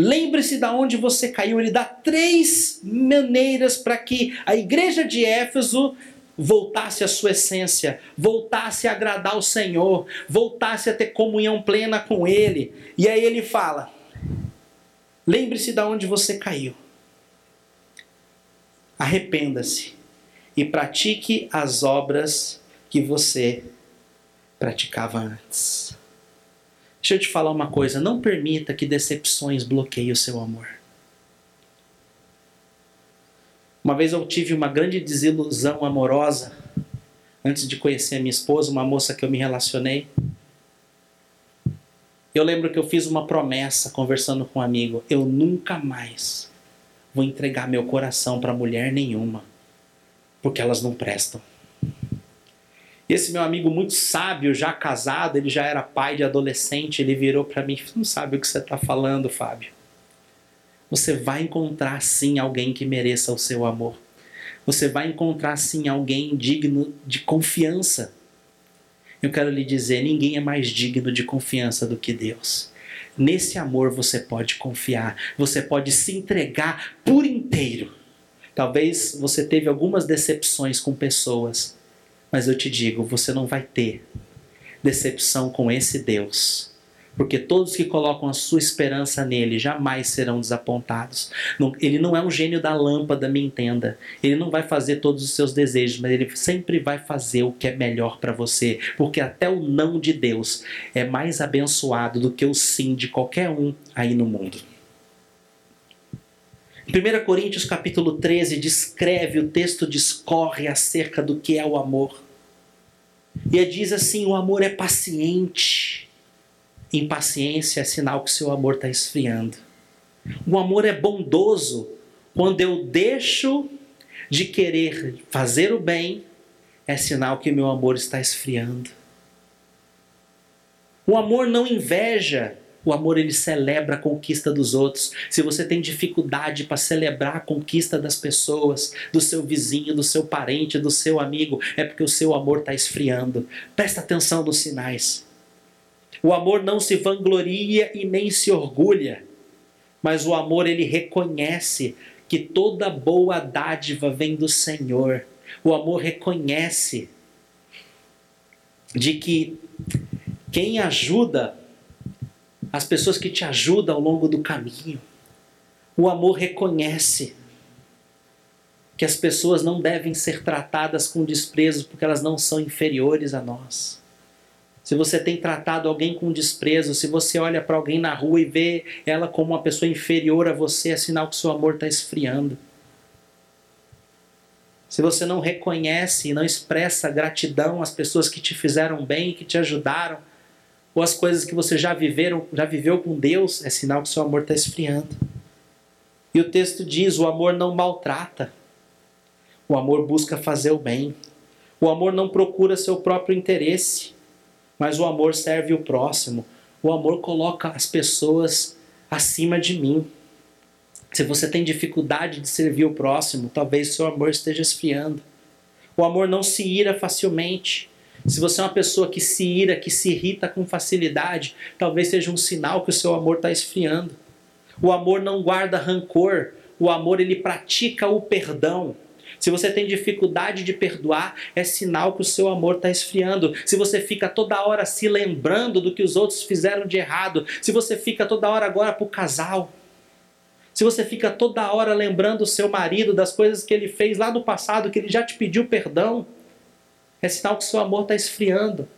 Lembre-se da onde você caiu. Ele dá três maneiras para que a igreja de Éfeso voltasse à sua essência, voltasse a agradar o Senhor, voltasse a ter comunhão plena com Ele. E aí ele fala: lembre-se da onde você caiu. Arrependa-se e pratique as obras que você praticava antes. Deixa eu te falar uma coisa: não permita que decepções bloqueiem o seu amor. Uma vez eu tive uma grande desilusão amorosa antes de conhecer a minha esposa, uma moça que eu me relacionei. Eu lembro que eu fiz uma promessa conversando com um amigo: eu nunca mais vou entregar meu coração para mulher nenhuma, porque elas não prestam. Esse meu amigo muito sábio, já casado, ele já era pai de adolescente, ele virou para mim, não sabe o que você está falando, Fábio. Você vai encontrar sim alguém que mereça o seu amor. Você vai encontrar sim alguém digno de confiança. Eu quero lhe dizer, ninguém é mais digno de confiança do que Deus. Nesse amor você pode confiar, você pode se entregar por inteiro. Talvez você teve algumas decepções com pessoas, mas eu te digo, você não vai ter decepção com esse Deus. Porque todos que colocam a sua esperança nele jamais serão desapontados. Ele não é um gênio da lâmpada, me entenda. Ele não vai fazer todos os seus desejos, mas ele sempre vai fazer o que é melhor para você. Porque até o não de Deus é mais abençoado do que o sim de qualquer um aí no mundo. 1 Coríntios capítulo 13 descreve, o texto discorre acerca do que é o amor. E diz assim: o amor é paciente. Impaciência é sinal que seu amor está esfriando. O amor é bondoso quando eu deixo de querer fazer o bem, é sinal que meu amor está esfriando. O amor não inveja o amor ele celebra a conquista dos outros. Se você tem dificuldade para celebrar a conquista das pessoas, do seu vizinho, do seu parente, do seu amigo, é porque o seu amor está esfriando. Presta atenção nos sinais. O amor não se vangloria e nem se orgulha, mas o amor ele reconhece que toda boa dádiva vem do Senhor. O amor reconhece de que quem ajuda as pessoas que te ajudam ao longo do caminho. O amor reconhece que as pessoas não devem ser tratadas com desprezo porque elas não são inferiores a nós. Se você tem tratado alguém com desprezo, se você olha para alguém na rua e vê ela como uma pessoa inferior a você, é sinal que seu amor está esfriando. Se você não reconhece e não expressa gratidão às pessoas que te fizeram bem, que te ajudaram, ou as coisas que você já viveram, já viveu com Deus, é sinal que seu amor está esfriando. E o texto diz: o amor não maltrata, o amor busca fazer o bem, o amor não procura seu próprio interesse, mas o amor serve o próximo, o amor coloca as pessoas acima de mim. Se você tem dificuldade de servir o próximo, talvez seu amor esteja esfriando. O amor não se ira facilmente. Se você é uma pessoa que se ira, que se irrita com facilidade, talvez seja um sinal que o seu amor está esfriando. O amor não guarda rancor. O amor ele pratica o perdão. Se você tem dificuldade de perdoar, é sinal que o seu amor está esfriando. Se você fica toda hora se lembrando do que os outros fizeram de errado, se você fica toda hora agora para o casal, se você fica toda hora lembrando o seu marido das coisas que ele fez lá no passado, que ele já te pediu perdão, é sinal que seu amor está esfriando.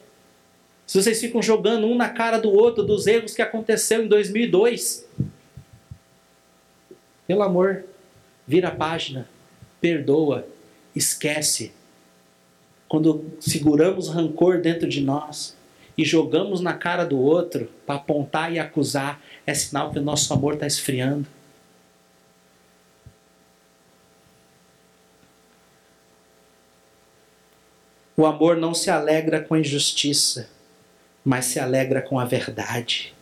Se vocês ficam jogando um na cara do outro dos erros que aconteceu em 2002, pelo amor, vira a página perdoa, esquece. Quando seguramos rancor dentro de nós e jogamos na cara do outro para apontar e acusar, é sinal que o nosso amor está esfriando. O amor não se alegra com a injustiça, mas se alegra com a verdade.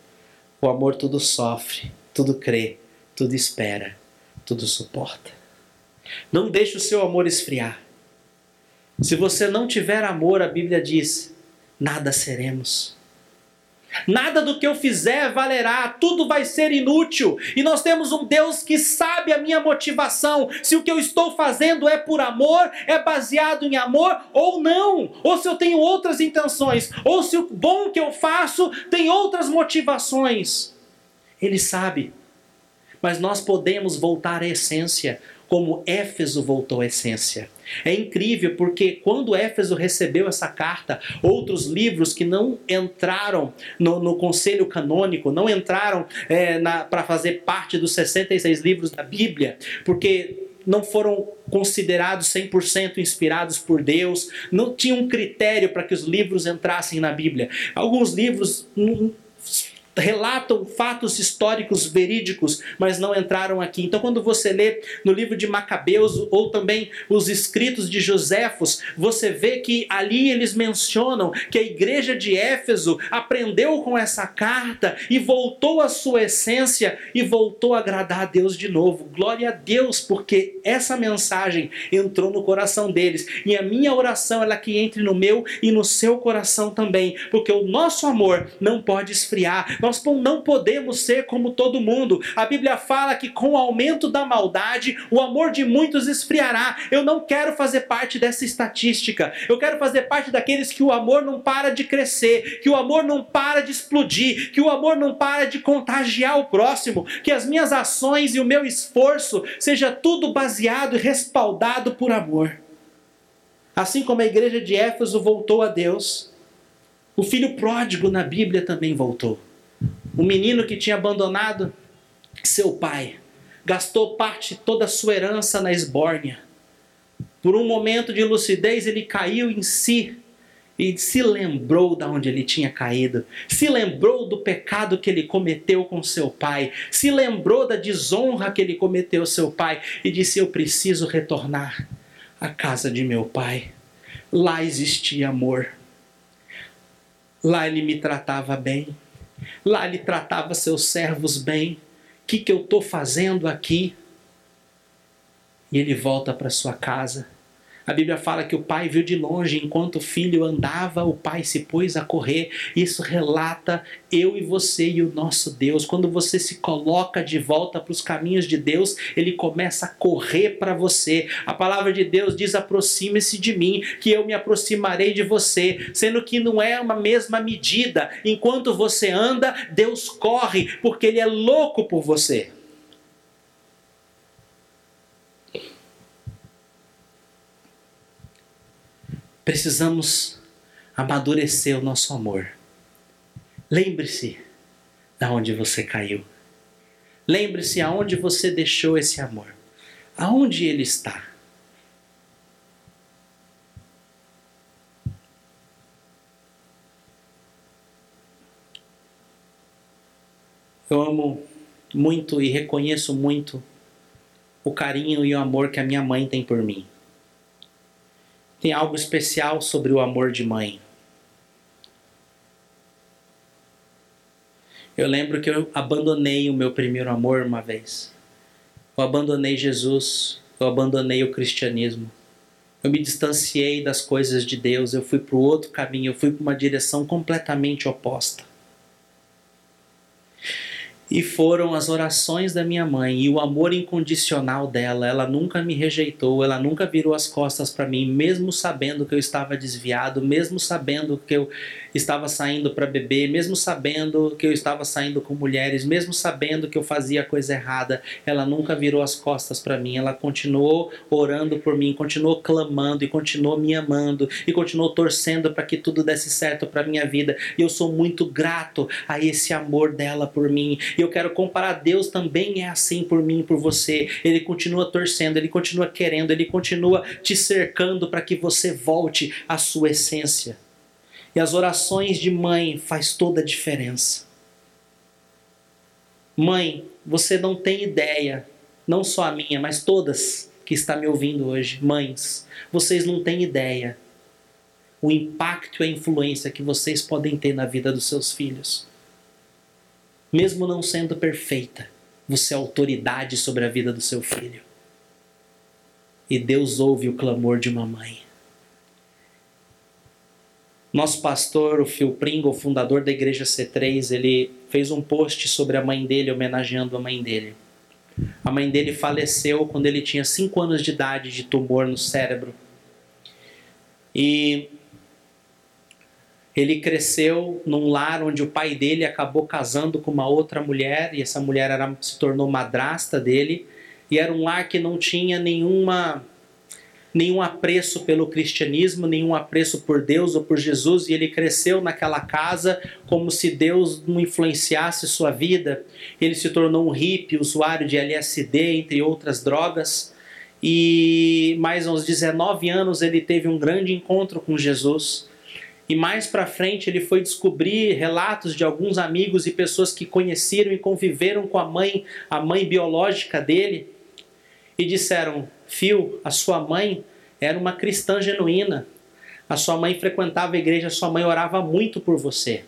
O amor tudo sofre, tudo crê, tudo espera, tudo suporta. Não deixe o seu amor esfriar. Se você não tiver amor, a Bíblia diz: nada seremos. Nada do que eu fizer valerá, tudo vai ser inútil. E nós temos um Deus que sabe a minha motivação, se o que eu estou fazendo é por amor, é baseado em amor ou não, ou se eu tenho outras intenções, ou se o bom que eu faço tem outras motivações. Ele sabe. Mas nós podemos voltar à essência como Éfeso voltou à essência. É incrível porque quando Éfeso recebeu essa carta, outros livros que não entraram no, no conselho canônico, não entraram é, para fazer parte dos 66 livros da Bíblia, porque não foram considerados 100% inspirados por Deus, não tinha um critério para que os livros entrassem na Bíblia. Alguns livros relatam fatos históricos verídicos, mas não entraram aqui. Então, quando você lê no livro de Macabeus ou também os escritos de Joséfos, você vê que ali eles mencionam que a igreja de Éfeso aprendeu com essa carta e voltou à sua essência e voltou a agradar a Deus de novo. Glória a Deus, porque essa mensagem entrou no coração deles. E a minha oração é que entre no meu e no seu coração também, porque o nosso amor não pode esfriar. Nós não podemos ser como todo mundo. A Bíblia fala que com o aumento da maldade, o amor de muitos esfriará. Eu não quero fazer parte dessa estatística. Eu quero fazer parte daqueles que o amor não para de crescer, que o amor não para de explodir, que o amor não para de contagiar o próximo, que as minhas ações e o meu esforço seja tudo baseado e respaldado por amor. Assim como a igreja de Éfeso voltou a Deus, o filho pródigo na Bíblia também voltou. Um menino que tinha abandonado seu pai, gastou parte toda a sua herança na esbórnia. Por um momento de lucidez, ele caiu em si e se lembrou de onde ele tinha caído, se lembrou do pecado que ele cometeu com seu pai, se lembrou da desonra que ele cometeu seu pai e disse: Eu preciso retornar à casa de meu pai. Lá existia amor, lá ele me tratava bem Lá ele tratava seus servos bem. O que, que eu estou fazendo aqui? E ele volta para sua casa a Bíblia fala que o pai viu de longe, enquanto o filho andava, o pai se pôs a correr. Isso relata eu e você e o nosso Deus. Quando você se coloca de volta para os caminhos de Deus, ele começa a correr para você. A palavra de Deus diz: aproxime-se de mim, que eu me aproximarei de você. Sendo que não é uma mesma medida. Enquanto você anda, Deus corre, porque ele é louco por você. Precisamos amadurecer o nosso amor. Lembre-se da onde você caiu. Lembre-se aonde você deixou esse amor. Aonde ele está? Eu amo muito e reconheço muito o carinho e o amor que a minha mãe tem por mim tem algo especial sobre o amor de mãe. Eu lembro que eu abandonei o meu primeiro amor uma vez. Eu abandonei Jesus, eu abandonei o cristianismo. Eu me distanciei das coisas de Deus, eu fui para o outro caminho, eu fui para uma direção completamente oposta. E foram as orações da minha mãe e o amor incondicional dela. Ela nunca me rejeitou, ela nunca virou as costas para mim, mesmo sabendo que eu estava desviado, mesmo sabendo que eu estava saindo para beber, mesmo sabendo que eu estava saindo com mulheres, mesmo sabendo que eu fazia coisa errada. Ela nunca virou as costas para mim. Ela continuou orando por mim, continuou clamando e continuou me amando e continuou torcendo para que tudo desse certo para minha vida. E eu sou muito grato a esse amor dela por mim. E eu quero comparar, Deus também é assim por mim por você. Ele continua torcendo, ele continua querendo, ele continua te cercando para que você volte à sua essência. E as orações de mãe faz toda a diferença. Mãe, você não tem ideia, não só a minha, mas todas que está me ouvindo hoje, mães, vocês não têm ideia o impacto e a influência que vocês podem ter na vida dos seus filhos mesmo não sendo perfeita, você é autoridade sobre a vida do seu filho. E Deus ouve o clamor de uma mãe. Nosso pastor, o Phil Pringle, fundador da igreja C3, ele fez um post sobre a mãe dele, homenageando a mãe dele. A mãe dele faleceu quando ele tinha 5 anos de idade de tumor no cérebro. E ele cresceu num lar onde o pai dele acabou casando com uma outra mulher e essa mulher era, se tornou madrasta dele e era um lar que não tinha nenhuma nenhum apreço pelo cristianismo, nenhum apreço por Deus ou por Jesus, e ele cresceu naquela casa como se Deus não influenciasse sua vida. Ele se tornou um hippie, usuário de LSD, entre outras drogas. E mais aos 19 anos ele teve um grande encontro com Jesus. E mais para frente ele foi descobrir relatos de alguns amigos e pessoas que conheceram e conviveram com a mãe, a mãe biológica dele, e disseram: "Fio, a sua mãe era uma cristã genuína. A sua mãe frequentava a igreja, a sua mãe orava muito por você.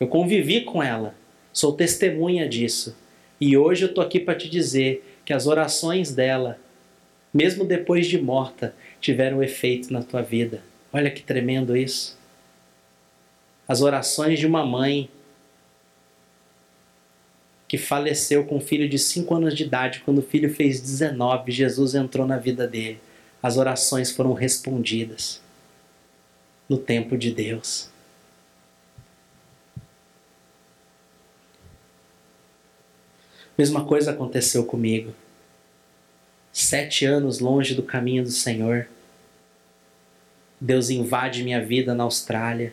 Eu convivi com ela, sou testemunha disso. E hoje eu tô aqui para te dizer que as orações dela, mesmo depois de morta, tiveram efeito na tua vida. Olha que tremendo isso as orações de uma mãe que faleceu com um filho de 5 anos de idade. Quando o filho fez 19, Jesus entrou na vida dele. As orações foram respondidas no tempo de Deus. Mesma coisa aconteceu comigo. Sete anos longe do caminho do Senhor. Deus invade minha vida na Austrália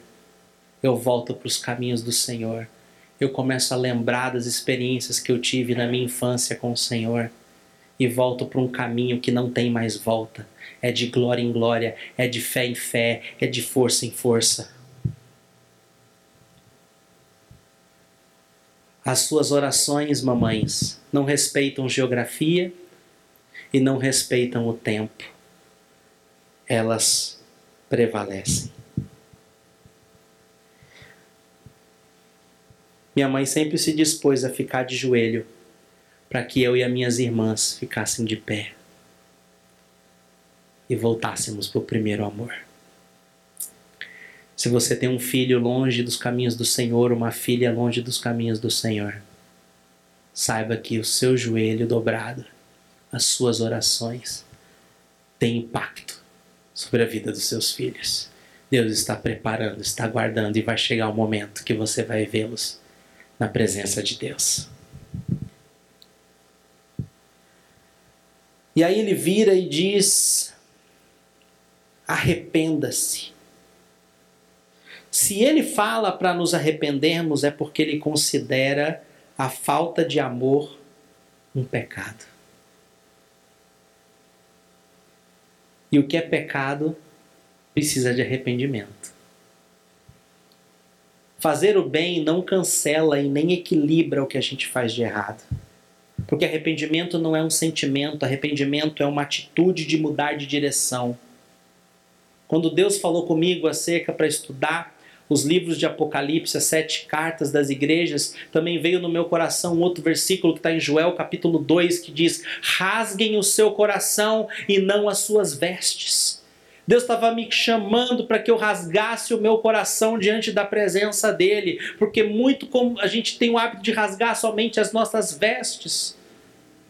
eu volto para os caminhos do Senhor. Eu começo a lembrar das experiências que eu tive na minha infância com o Senhor e volto para um caminho que não tem mais volta. É de glória em glória, é de fé em fé, é de força em força. As suas orações, mamães, não respeitam geografia e não respeitam o tempo. Elas prevalecem. Minha mãe sempre se dispôs a ficar de joelho para que eu e as minhas irmãs ficassem de pé e voltássemos para o primeiro amor. Se você tem um filho longe dos caminhos do Senhor, uma filha longe dos caminhos do Senhor, saiba que o seu joelho dobrado, as suas orações, têm impacto sobre a vida dos seus filhos. Deus está preparando, está guardando e vai chegar o momento que você vai vê-los na presença de Deus. E aí ele vira e diz: arrependa-se. Se ele fala para nos arrependermos, é porque ele considera a falta de amor um pecado. E o que é pecado precisa de arrependimento. Fazer o bem não cancela e nem equilibra o que a gente faz de errado. Porque arrependimento não é um sentimento, arrependimento é uma atitude de mudar de direção. Quando Deus falou comigo acerca para estudar os livros de Apocalipse, as sete cartas das igrejas, também veio no meu coração um outro versículo que está em Joel capítulo 2 que diz: Rasguem o seu coração e não as suas vestes Deus estava me chamando para que eu rasgasse o meu coração diante da presença dele, porque muito como a gente tem o hábito de rasgar somente as nossas vestes.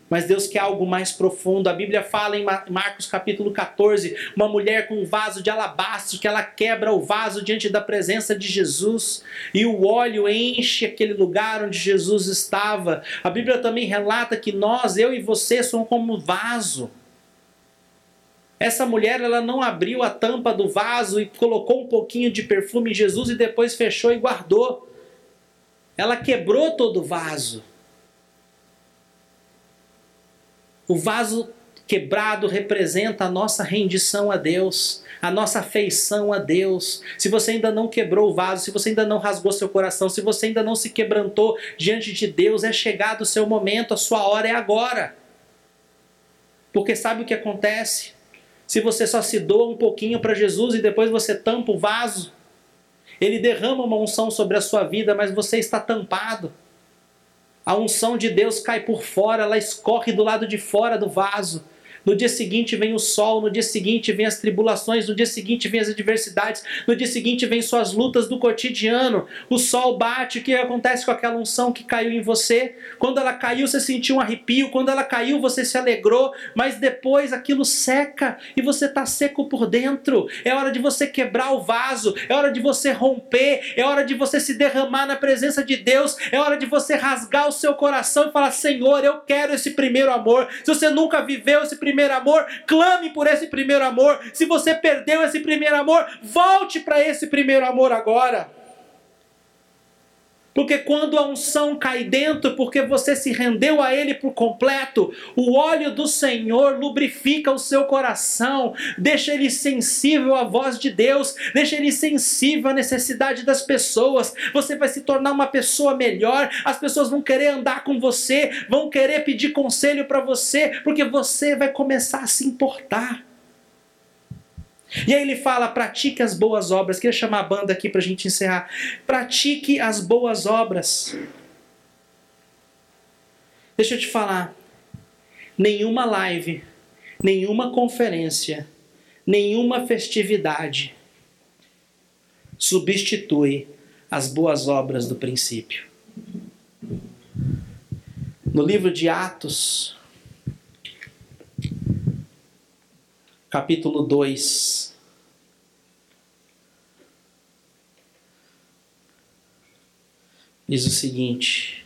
Mas Deus quer algo mais profundo. A Bíblia fala em Marcos capítulo 14, uma mulher com um vaso de alabastro que ela quebra o vaso diante da presença de Jesus e o óleo enche aquele lugar onde Jesus estava. A Bíblia também relata que nós, eu e você, somos como vaso. Essa mulher, ela não abriu a tampa do vaso e colocou um pouquinho de perfume em Jesus e depois fechou e guardou. Ela quebrou todo o vaso. O vaso quebrado representa a nossa rendição a Deus, a nossa afeição a Deus. Se você ainda não quebrou o vaso, se você ainda não rasgou seu coração, se você ainda não se quebrantou diante de Deus, é chegado o seu momento, a sua hora é agora. Porque sabe o que acontece? Se você só se doa um pouquinho para Jesus e depois você tampa o vaso, ele derrama uma unção sobre a sua vida, mas você está tampado. A unção de Deus cai por fora, ela escorre do lado de fora do vaso. No dia seguinte vem o sol, no dia seguinte vem as tribulações, no dia seguinte vem as adversidades, no dia seguinte vem suas lutas do cotidiano. O sol bate, o que acontece com aquela unção que caiu em você? Quando ela caiu, você sentiu um arrepio, quando ela caiu, você se alegrou, mas depois aquilo seca e você está seco por dentro. É hora de você quebrar o vaso, é hora de você romper, é hora de você se derramar na presença de Deus, é hora de você rasgar o seu coração e falar: Senhor, eu quero esse primeiro amor. Se você nunca viveu esse primeiro primeiro amor, clame por esse primeiro amor. Se você perdeu esse primeiro amor, volte para esse primeiro amor agora. Porque quando a unção cai dentro, porque você se rendeu a Ele por completo, o óleo do Senhor lubrifica o seu coração, deixa ele sensível à voz de Deus, deixa ele sensível à necessidade das pessoas. Você vai se tornar uma pessoa melhor, as pessoas vão querer andar com você, vão querer pedir conselho para você, porque você vai começar a se importar. E aí ele fala: pratique as boas obras. Queria chamar a banda aqui para a gente encerrar. Pratique as boas obras. Deixa eu te falar: nenhuma live, nenhuma conferência, nenhuma festividade substitui as boas obras do princípio. No livro de Atos, capítulo 2. Diz o seguinte: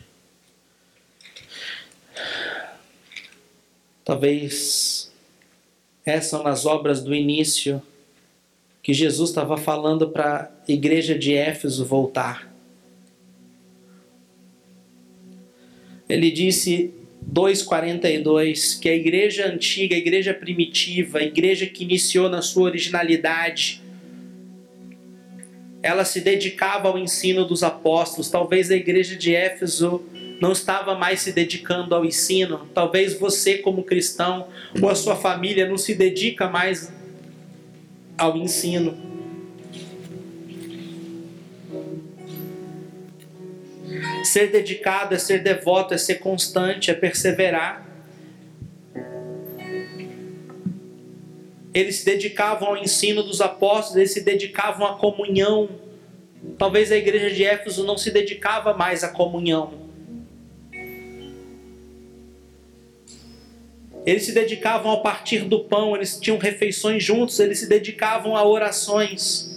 Talvez essas são as obras do início que Jesus estava falando para a igreja de Éfeso voltar. Ele disse: 2,42, que a igreja antiga, a igreja primitiva, a igreja que iniciou na sua originalidade, ela se dedicava ao ensino dos apóstolos. Talvez a igreja de Éfeso não estava mais se dedicando ao ensino. Talvez você, como cristão, ou a sua família não se dedica mais ao ensino. Ser dedicado é ser devoto, é ser constante, é perseverar. Eles se dedicavam ao ensino dos apóstolos, eles se dedicavam à comunhão. Talvez a igreja de Éfeso não se dedicava mais à comunhão. Eles se dedicavam ao partir do pão, eles tinham refeições juntos, eles se dedicavam a orações.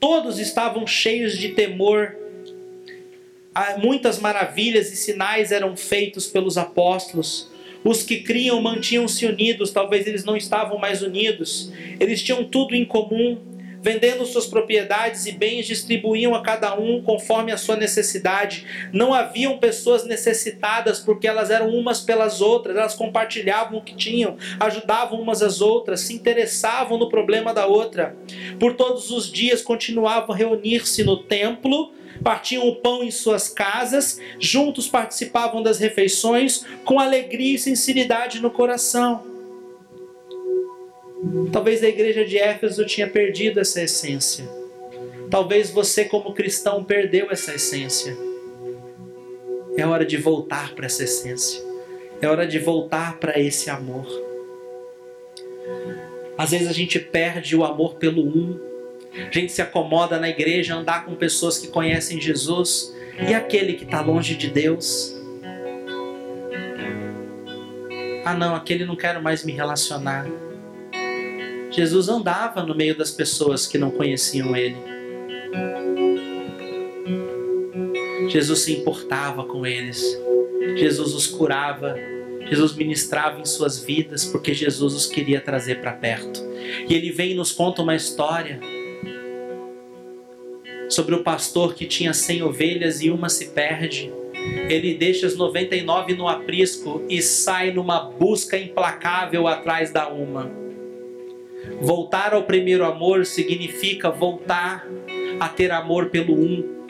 Todos estavam cheios de temor muitas maravilhas e sinais eram feitos pelos apóstolos. Os que criam mantinham-se unidos, talvez eles não estavam mais unidos. Eles tinham tudo em comum, vendendo suas propriedades e bens, distribuíam a cada um conforme a sua necessidade. Não haviam pessoas necessitadas porque elas eram umas pelas outras, elas compartilhavam o que tinham, ajudavam umas às outras, se interessavam no problema da outra. Por todos os dias continuavam a reunir-se no templo partiam o pão em suas casas, juntos participavam das refeições, com alegria e sinceridade no coração. Talvez a igreja de Éfeso tinha perdido essa essência. Talvez você, como cristão, perdeu essa essência. É hora de voltar para essa essência. É hora de voltar para esse amor. Às vezes a gente perde o amor pelo um. A gente se acomoda na igreja andar com pessoas que conhecem Jesus e aquele que está longe de Deus. Ah, não, aquele não quero mais me relacionar. Jesus andava no meio das pessoas que não conheciam ele. Jesus se importava com eles. Jesus os curava. Jesus ministrava em suas vidas porque Jesus os queria trazer para perto. E ele vem e nos conta uma história sobre o pastor que tinha 100 ovelhas e uma se perde. Ele deixa as 99 no aprisco e sai numa busca implacável atrás da uma. Voltar ao primeiro amor significa voltar a ter amor pelo um.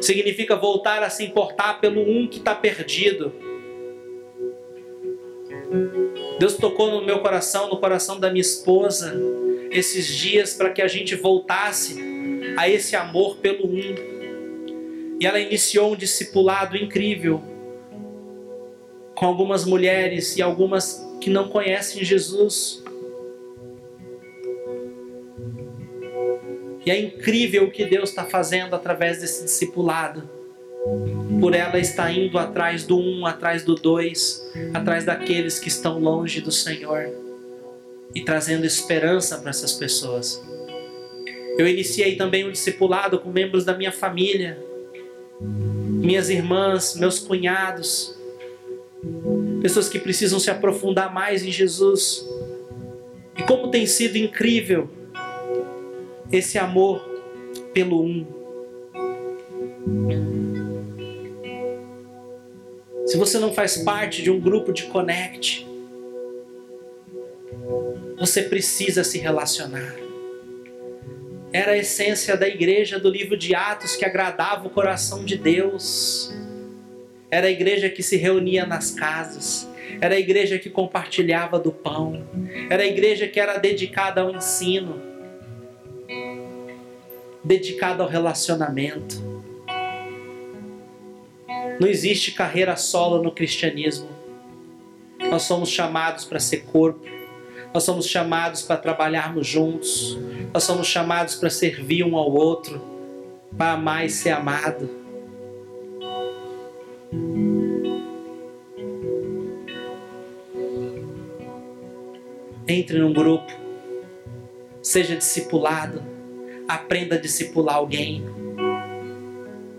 Significa voltar a se importar pelo um que está perdido. Deus tocou no meu coração, no coração da minha esposa, esses dias para que a gente voltasse a esse amor pelo um. E ela iniciou um discipulado incrível com algumas mulheres e algumas que não conhecem Jesus. E é incrível o que Deus está fazendo através desse discipulado. Por ela está indo atrás do um, atrás do dois, atrás daqueles que estão longe do Senhor e trazendo esperança para essas pessoas. Eu iniciei também um discipulado com membros da minha família, minhas irmãs, meus cunhados, pessoas que precisam se aprofundar mais em Jesus. E como tem sido incrível esse amor pelo um. Se você não faz parte de um grupo de connect, você precisa se relacionar. Era a essência da igreja do livro de Atos que agradava o coração de Deus. Era a igreja que se reunia nas casas. Era a igreja que compartilhava do pão. Era a igreja que era dedicada ao ensino dedicado ao relacionamento. Não existe carreira solo no cristianismo. Nós somos chamados para ser corpo. Nós somos chamados para trabalharmos juntos. Nós somos chamados para servir um ao outro, para amar e ser amado. Entre num grupo, seja discipulado, aprenda a discipular alguém.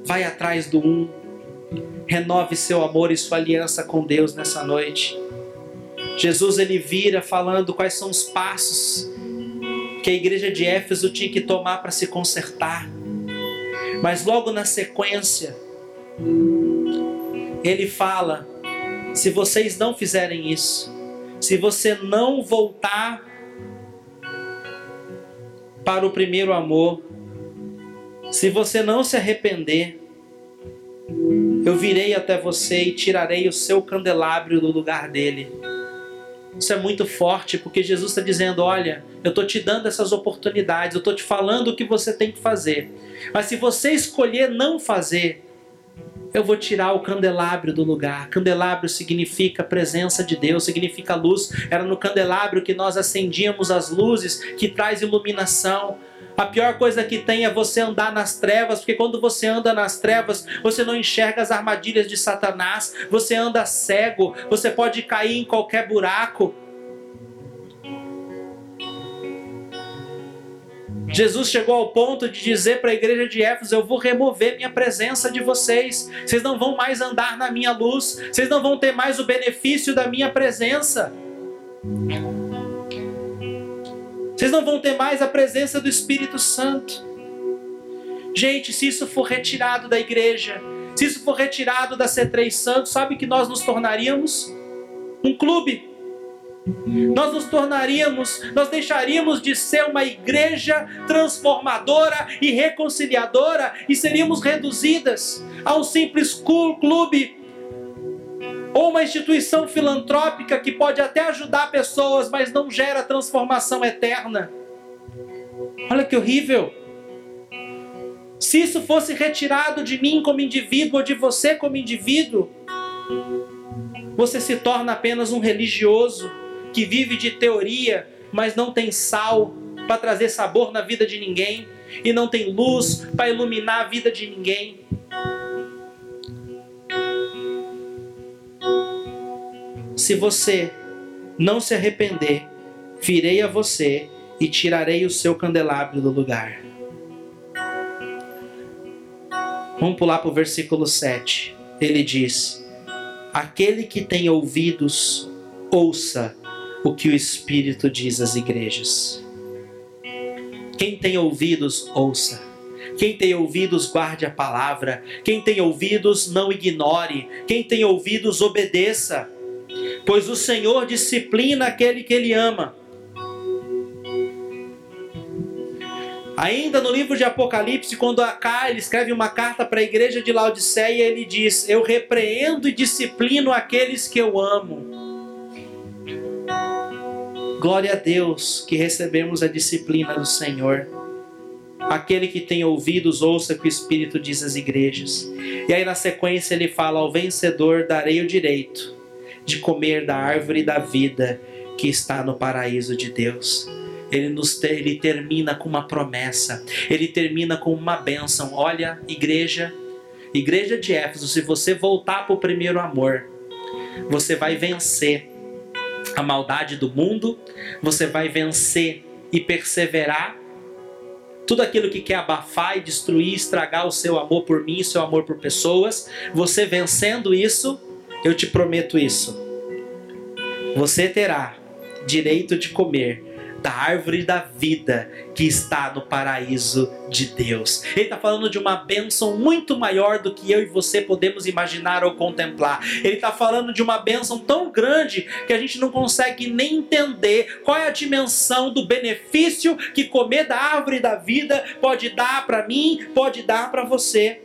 Vai atrás do um. Renove seu amor e sua aliança com Deus nessa noite. Jesus ele vira falando quais são os passos que a igreja de Éfeso tinha que tomar para se consertar. Mas logo na sequência, ele fala: se vocês não fizerem isso, se você não voltar para o primeiro amor. Se você não se arrepender, eu virei até você e tirarei o seu candelabro do lugar dele. Isso é muito forte, porque Jesus está dizendo: Olha, eu estou te dando essas oportunidades, eu estou te falando o que você tem que fazer. Mas se você escolher não fazer, eu vou tirar o candelabro do lugar. Candelabro significa presença de Deus, significa luz. Era no candelabro que nós acendíamos as luzes que traz iluminação. A pior coisa que tem é você andar nas trevas, porque quando você anda nas trevas, você não enxerga as armadilhas de Satanás, você anda cego, você pode cair em qualquer buraco. Jesus chegou ao ponto de dizer para a igreja de Éfeso: Eu vou remover minha presença de vocês. Vocês não vão mais andar na minha luz. Vocês não vão ter mais o benefício da minha presença. Vocês não vão ter mais a presença do Espírito Santo. Gente, se isso for retirado da igreja, se isso for retirado da C3 Santos, sabe que nós nos tornaríamos? Um clube nós nos tornaríamos, nós deixaríamos de ser uma igreja transformadora e reconciliadora e seríamos reduzidas a um simples clube ou uma instituição filantrópica que pode até ajudar pessoas, mas não gera transformação eterna. Olha que horrível! Se isso fosse retirado de mim como indivíduo ou de você como indivíduo, você se torna apenas um religioso que vive de teoria, mas não tem sal para trazer sabor na vida de ninguém, e não tem luz para iluminar a vida de ninguém. Se você não se arrepender, virei a você e tirarei o seu candelabro do lugar. Vamos pular para o versículo 7. Ele diz: Aquele que tem ouvidos, ouça o que o Espírito diz às igrejas. Quem tem ouvidos, ouça. Quem tem ouvidos, guarde a palavra. Quem tem ouvidos, não ignore. Quem tem ouvidos, obedeça. Pois o Senhor disciplina aquele que ele ama. Ainda no livro de Apocalipse, quando Acá ele escreve uma carta para a igreja de Laodiceia, ele diz: Eu repreendo e disciplino aqueles que eu amo. Glória a Deus que recebemos a disciplina do Senhor. Aquele que tem ouvidos, ouça o que o Espírito diz às igrejas. E aí na sequência ele fala: Ao vencedor darei o direito de comer da árvore da vida que está no paraíso de Deus. Ele, nos ele termina com uma promessa, ele termina com uma bênção. Olha, igreja, igreja de Éfeso, se você voltar para o primeiro amor, você vai vencer a maldade do mundo, você vai vencer e perseverar tudo aquilo que quer abafar e destruir, estragar o seu amor por mim, seu amor por pessoas, você vencendo isso, eu te prometo isso. Você terá direito de comer da árvore da vida que está no paraíso de Deus. Ele está falando de uma bênção muito maior do que eu e você podemos imaginar ou contemplar. Ele está falando de uma bênção tão grande que a gente não consegue nem entender qual é a dimensão do benefício que comer da árvore da vida pode dar para mim, pode dar para você.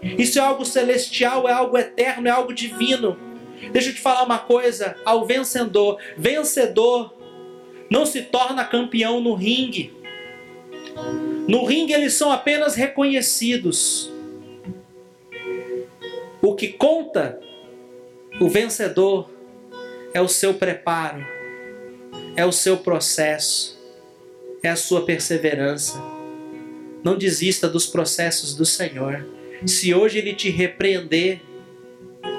Isso é algo celestial, é algo eterno, é algo divino. Deixa eu te falar uma coisa: ao vencedor, vencedor não se torna campeão no ringue. No ringue eles são apenas reconhecidos. O que conta, o vencedor, é o seu preparo, é o seu processo, é a sua perseverança. Não desista dos processos do Senhor. Se hoje Ele te repreender,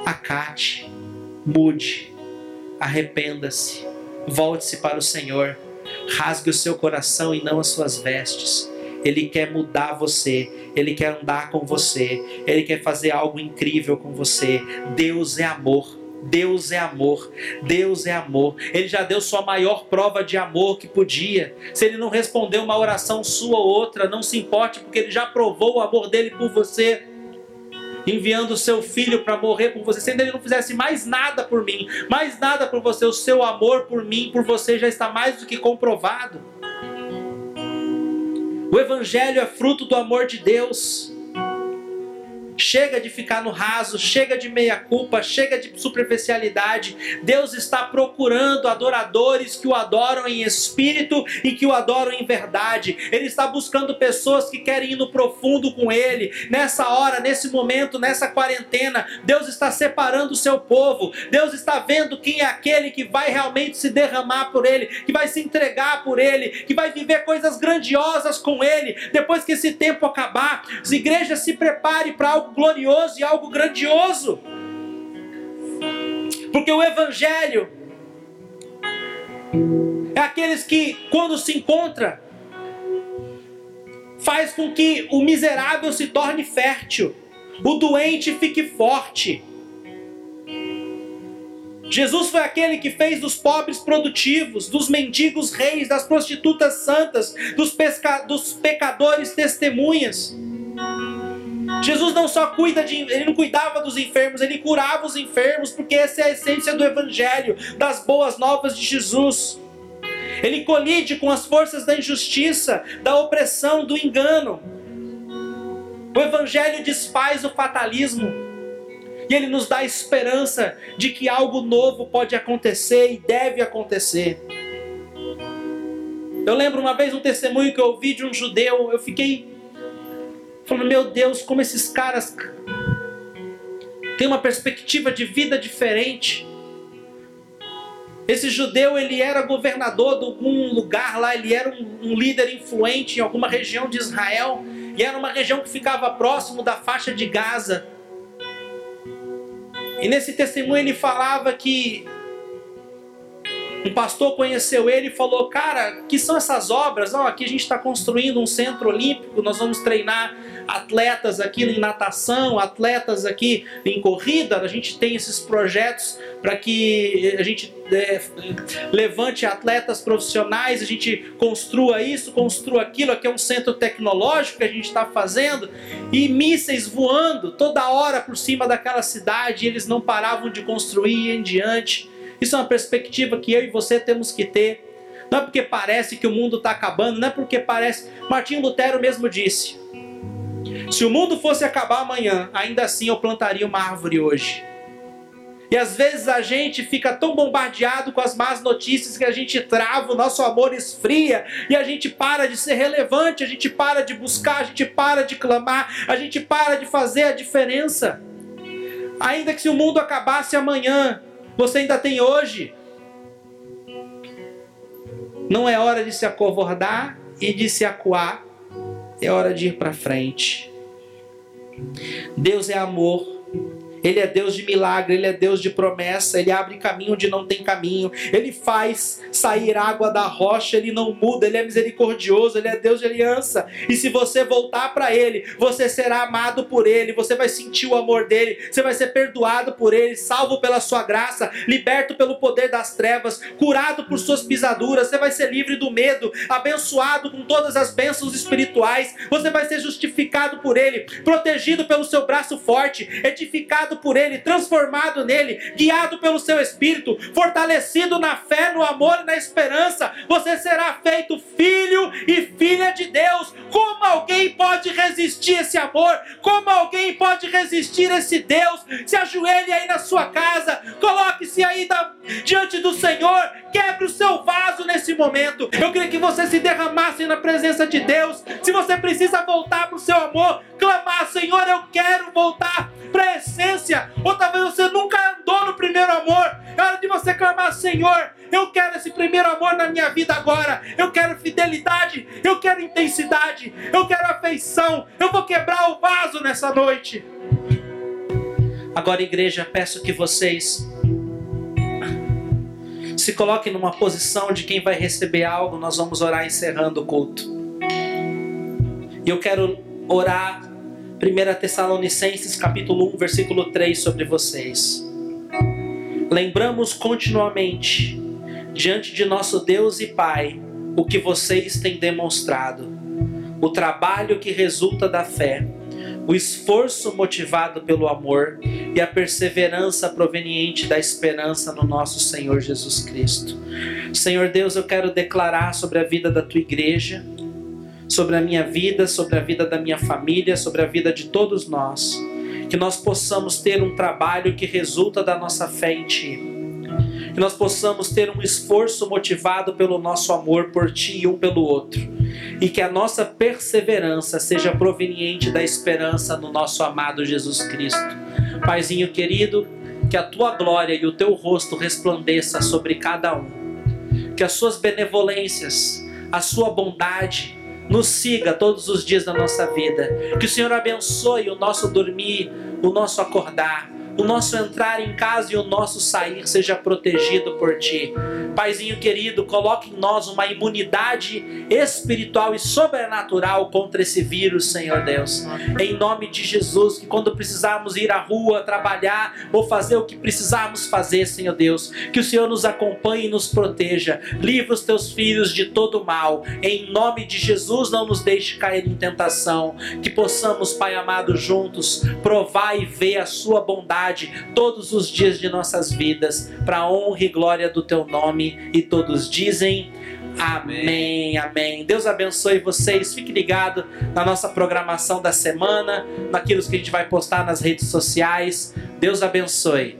acate, mude, arrependa-se Volte-se para o Senhor. Rasgue o seu coração e não as suas vestes. Ele quer mudar você, ele quer andar com você, ele quer fazer algo incrível com você. Deus é amor. Deus é amor, Deus é amor. Ele já deu sua maior prova de amor que podia. Se ele não respondeu uma oração sua ou outra, não se importe, porque ele já provou o amor dele por você enviando o seu filho para morrer por você, sendo ele não fizesse mais nada por mim, mais nada por você, o seu amor por mim, por você já está mais do que comprovado. O Evangelho é fruto do amor de Deus. Chega de ficar no raso, chega de meia-culpa, chega de superficialidade. Deus está procurando adoradores que o adoram em espírito e que o adoram em verdade. Ele está buscando pessoas que querem ir no profundo com Ele. Nessa hora, nesse momento, nessa quarentena, Deus está separando o seu povo. Deus está vendo quem é aquele que vai realmente se derramar por Ele, que vai se entregar por Ele, que vai viver coisas grandiosas com Ele. Depois que esse tempo acabar, as igrejas se preparem para algo glorioso e algo grandioso. Porque o Evangelho é aqueles que, quando se encontra, faz com que o miserável se torne fértil, o doente fique forte. Jesus foi aquele que fez dos pobres produtivos, dos mendigos reis, das prostitutas santas, dos, pesca... dos pecadores testemunhas. Jesus não só cuida de, ele não cuidava dos enfermos, ele curava os enfermos, porque essa é a essência do evangelho, das boas novas de Jesus. Ele colide com as forças da injustiça, da opressão, do engano. O evangelho desfaz o fatalismo. E ele nos dá esperança de que algo novo pode acontecer e deve acontecer. Eu lembro uma vez um testemunho que eu ouvi de um judeu, eu fiquei Falando, meu Deus, como esses caras têm uma perspectiva de vida diferente. Esse judeu ele era governador de algum lugar lá, ele era um, um líder influente em alguma região de Israel e era uma região que ficava próximo da faixa de Gaza. E nesse testemunho ele falava que um pastor conheceu ele e falou: Cara, que são essas obras? Não, aqui a gente está construindo um centro olímpico, nós vamos treinar atletas aqui em natação, atletas aqui em corrida. A gente tem esses projetos para que a gente é, levante atletas profissionais, a gente construa isso, construa aquilo. Aqui é um centro tecnológico que a gente está fazendo e mísseis voando toda hora por cima daquela cidade. Eles não paravam de construir em diante. Isso é uma perspectiva que eu e você temos que ter. Não é porque parece que o mundo está acabando, não é porque parece. Martinho Lutero mesmo disse: se o mundo fosse acabar amanhã, ainda assim eu plantaria uma árvore hoje. E às vezes a gente fica tão bombardeado com as más notícias que a gente trava, o nosso amor esfria e a gente para de ser relevante, a gente para de buscar, a gente para de clamar, a gente para de fazer a diferença. Ainda que se o mundo acabasse amanhã, você ainda tem hoje. Não é hora de se acovardar e de se acuar. É hora de ir para frente. Deus é amor. Ele é Deus de milagre, Ele é Deus de promessa, Ele abre caminho onde não tem caminho, Ele faz sair água da rocha, Ele não muda, Ele é misericordioso, Ele é Deus de aliança. E se você voltar para Ele, você será amado por Ele, você vai sentir o amor dEle, você vai ser perdoado por Ele, salvo pela Sua graça, liberto pelo poder das trevas, curado por Suas pisaduras, você vai ser livre do medo, abençoado com todas as bênçãos espirituais, você vai ser justificado por Ele, protegido pelo Seu braço forte, edificado por Ele, transformado nele, guiado pelo seu Espírito, fortalecido na fé, no amor e na esperança, você será feito filho e filha de Deus. Como alguém pode resistir esse amor? Como alguém pode resistir esse Deus? Se ajoelhe aí na sua casa, coloque-se aí da, diante do Senhor, quebre o seu vaso nesse momento. Eu queria que você se derramasse na presença de Deus. Se você precisa voltar para o seu amor, clamar, Senhor, eu quero voltar para essência. Ou talvez você nunca andou no primeiro amor. É hora de você clamar, Senhor, eu quero esse primeiro amor na minha vida agora. Eu quero fidelidade, eu quero intensidade, eu quero afeição. Eu vou quebrar o vaso nessa noite. Agora, igreja, peço que vocês se coloquem numa posição de quem vai receber algo. Nós vamos orar encerrando o culto. E eu quero orar 1 Tessalonicenses capítulo 1, versículo 3 sobre vocês. Lembramos continuamente diante de nosso Deus e Pai o que vocês têm demonstrado, o trabalho que resulta da fé, o esforço motivado pelo amor e a perseverança proveniente da esperança no nosso Senhor Jesus Cristo. Senhor Deus, eu quero declarar sobre a vida da tua igreja sobre a minha vida, sobre a vida da minha família, sobre a vida de todos nós. Que nós possamos ter um trabalho que resulta da nossa fé em Ti. Que nós possamos ter um esforço motivado pelo nosso amor por Ti e um pelo outro. E que a nossa perseverança seja proveniente da esperança no nosso amado Jesus Cristo. Paizinho querido, que a Tua glória e o Teu rosto resplandeça sobre cada um. Que as Suas benevolências, a Sua bondade, nos siga todos os dias da nossa vida. Que o Senhor abençoe o nosso dormir, o nosso acordar o nosso entrar em casa e o nosso sair seja protegido por Ti. Paizinho querido, coloque em nós uma imunidade espiritual e sobrenatural contra esse vírus, Senhor Deus. Em nome de Jesus, que quando precisarmos ir à rua, trabalhar ou fazer o que precisarmos fazer, Senhor Deus, que o Senhor nos acompanhe e nos proteja. Livre os teus filhos de todo mal. Em nome de Jesus, não nos deixe cair em tentação. Que possamos, Pai amado, juntos provar e ver a Sua bondade todos os dias de nossas vidas, para a honra e glória do teu nome. E todos dizem. Amém, amém. Deus abençoe vocês. Fique ligado na nossa programação da semana, naquilo que a gente vai postar nas redes sociais. Deus abençoe.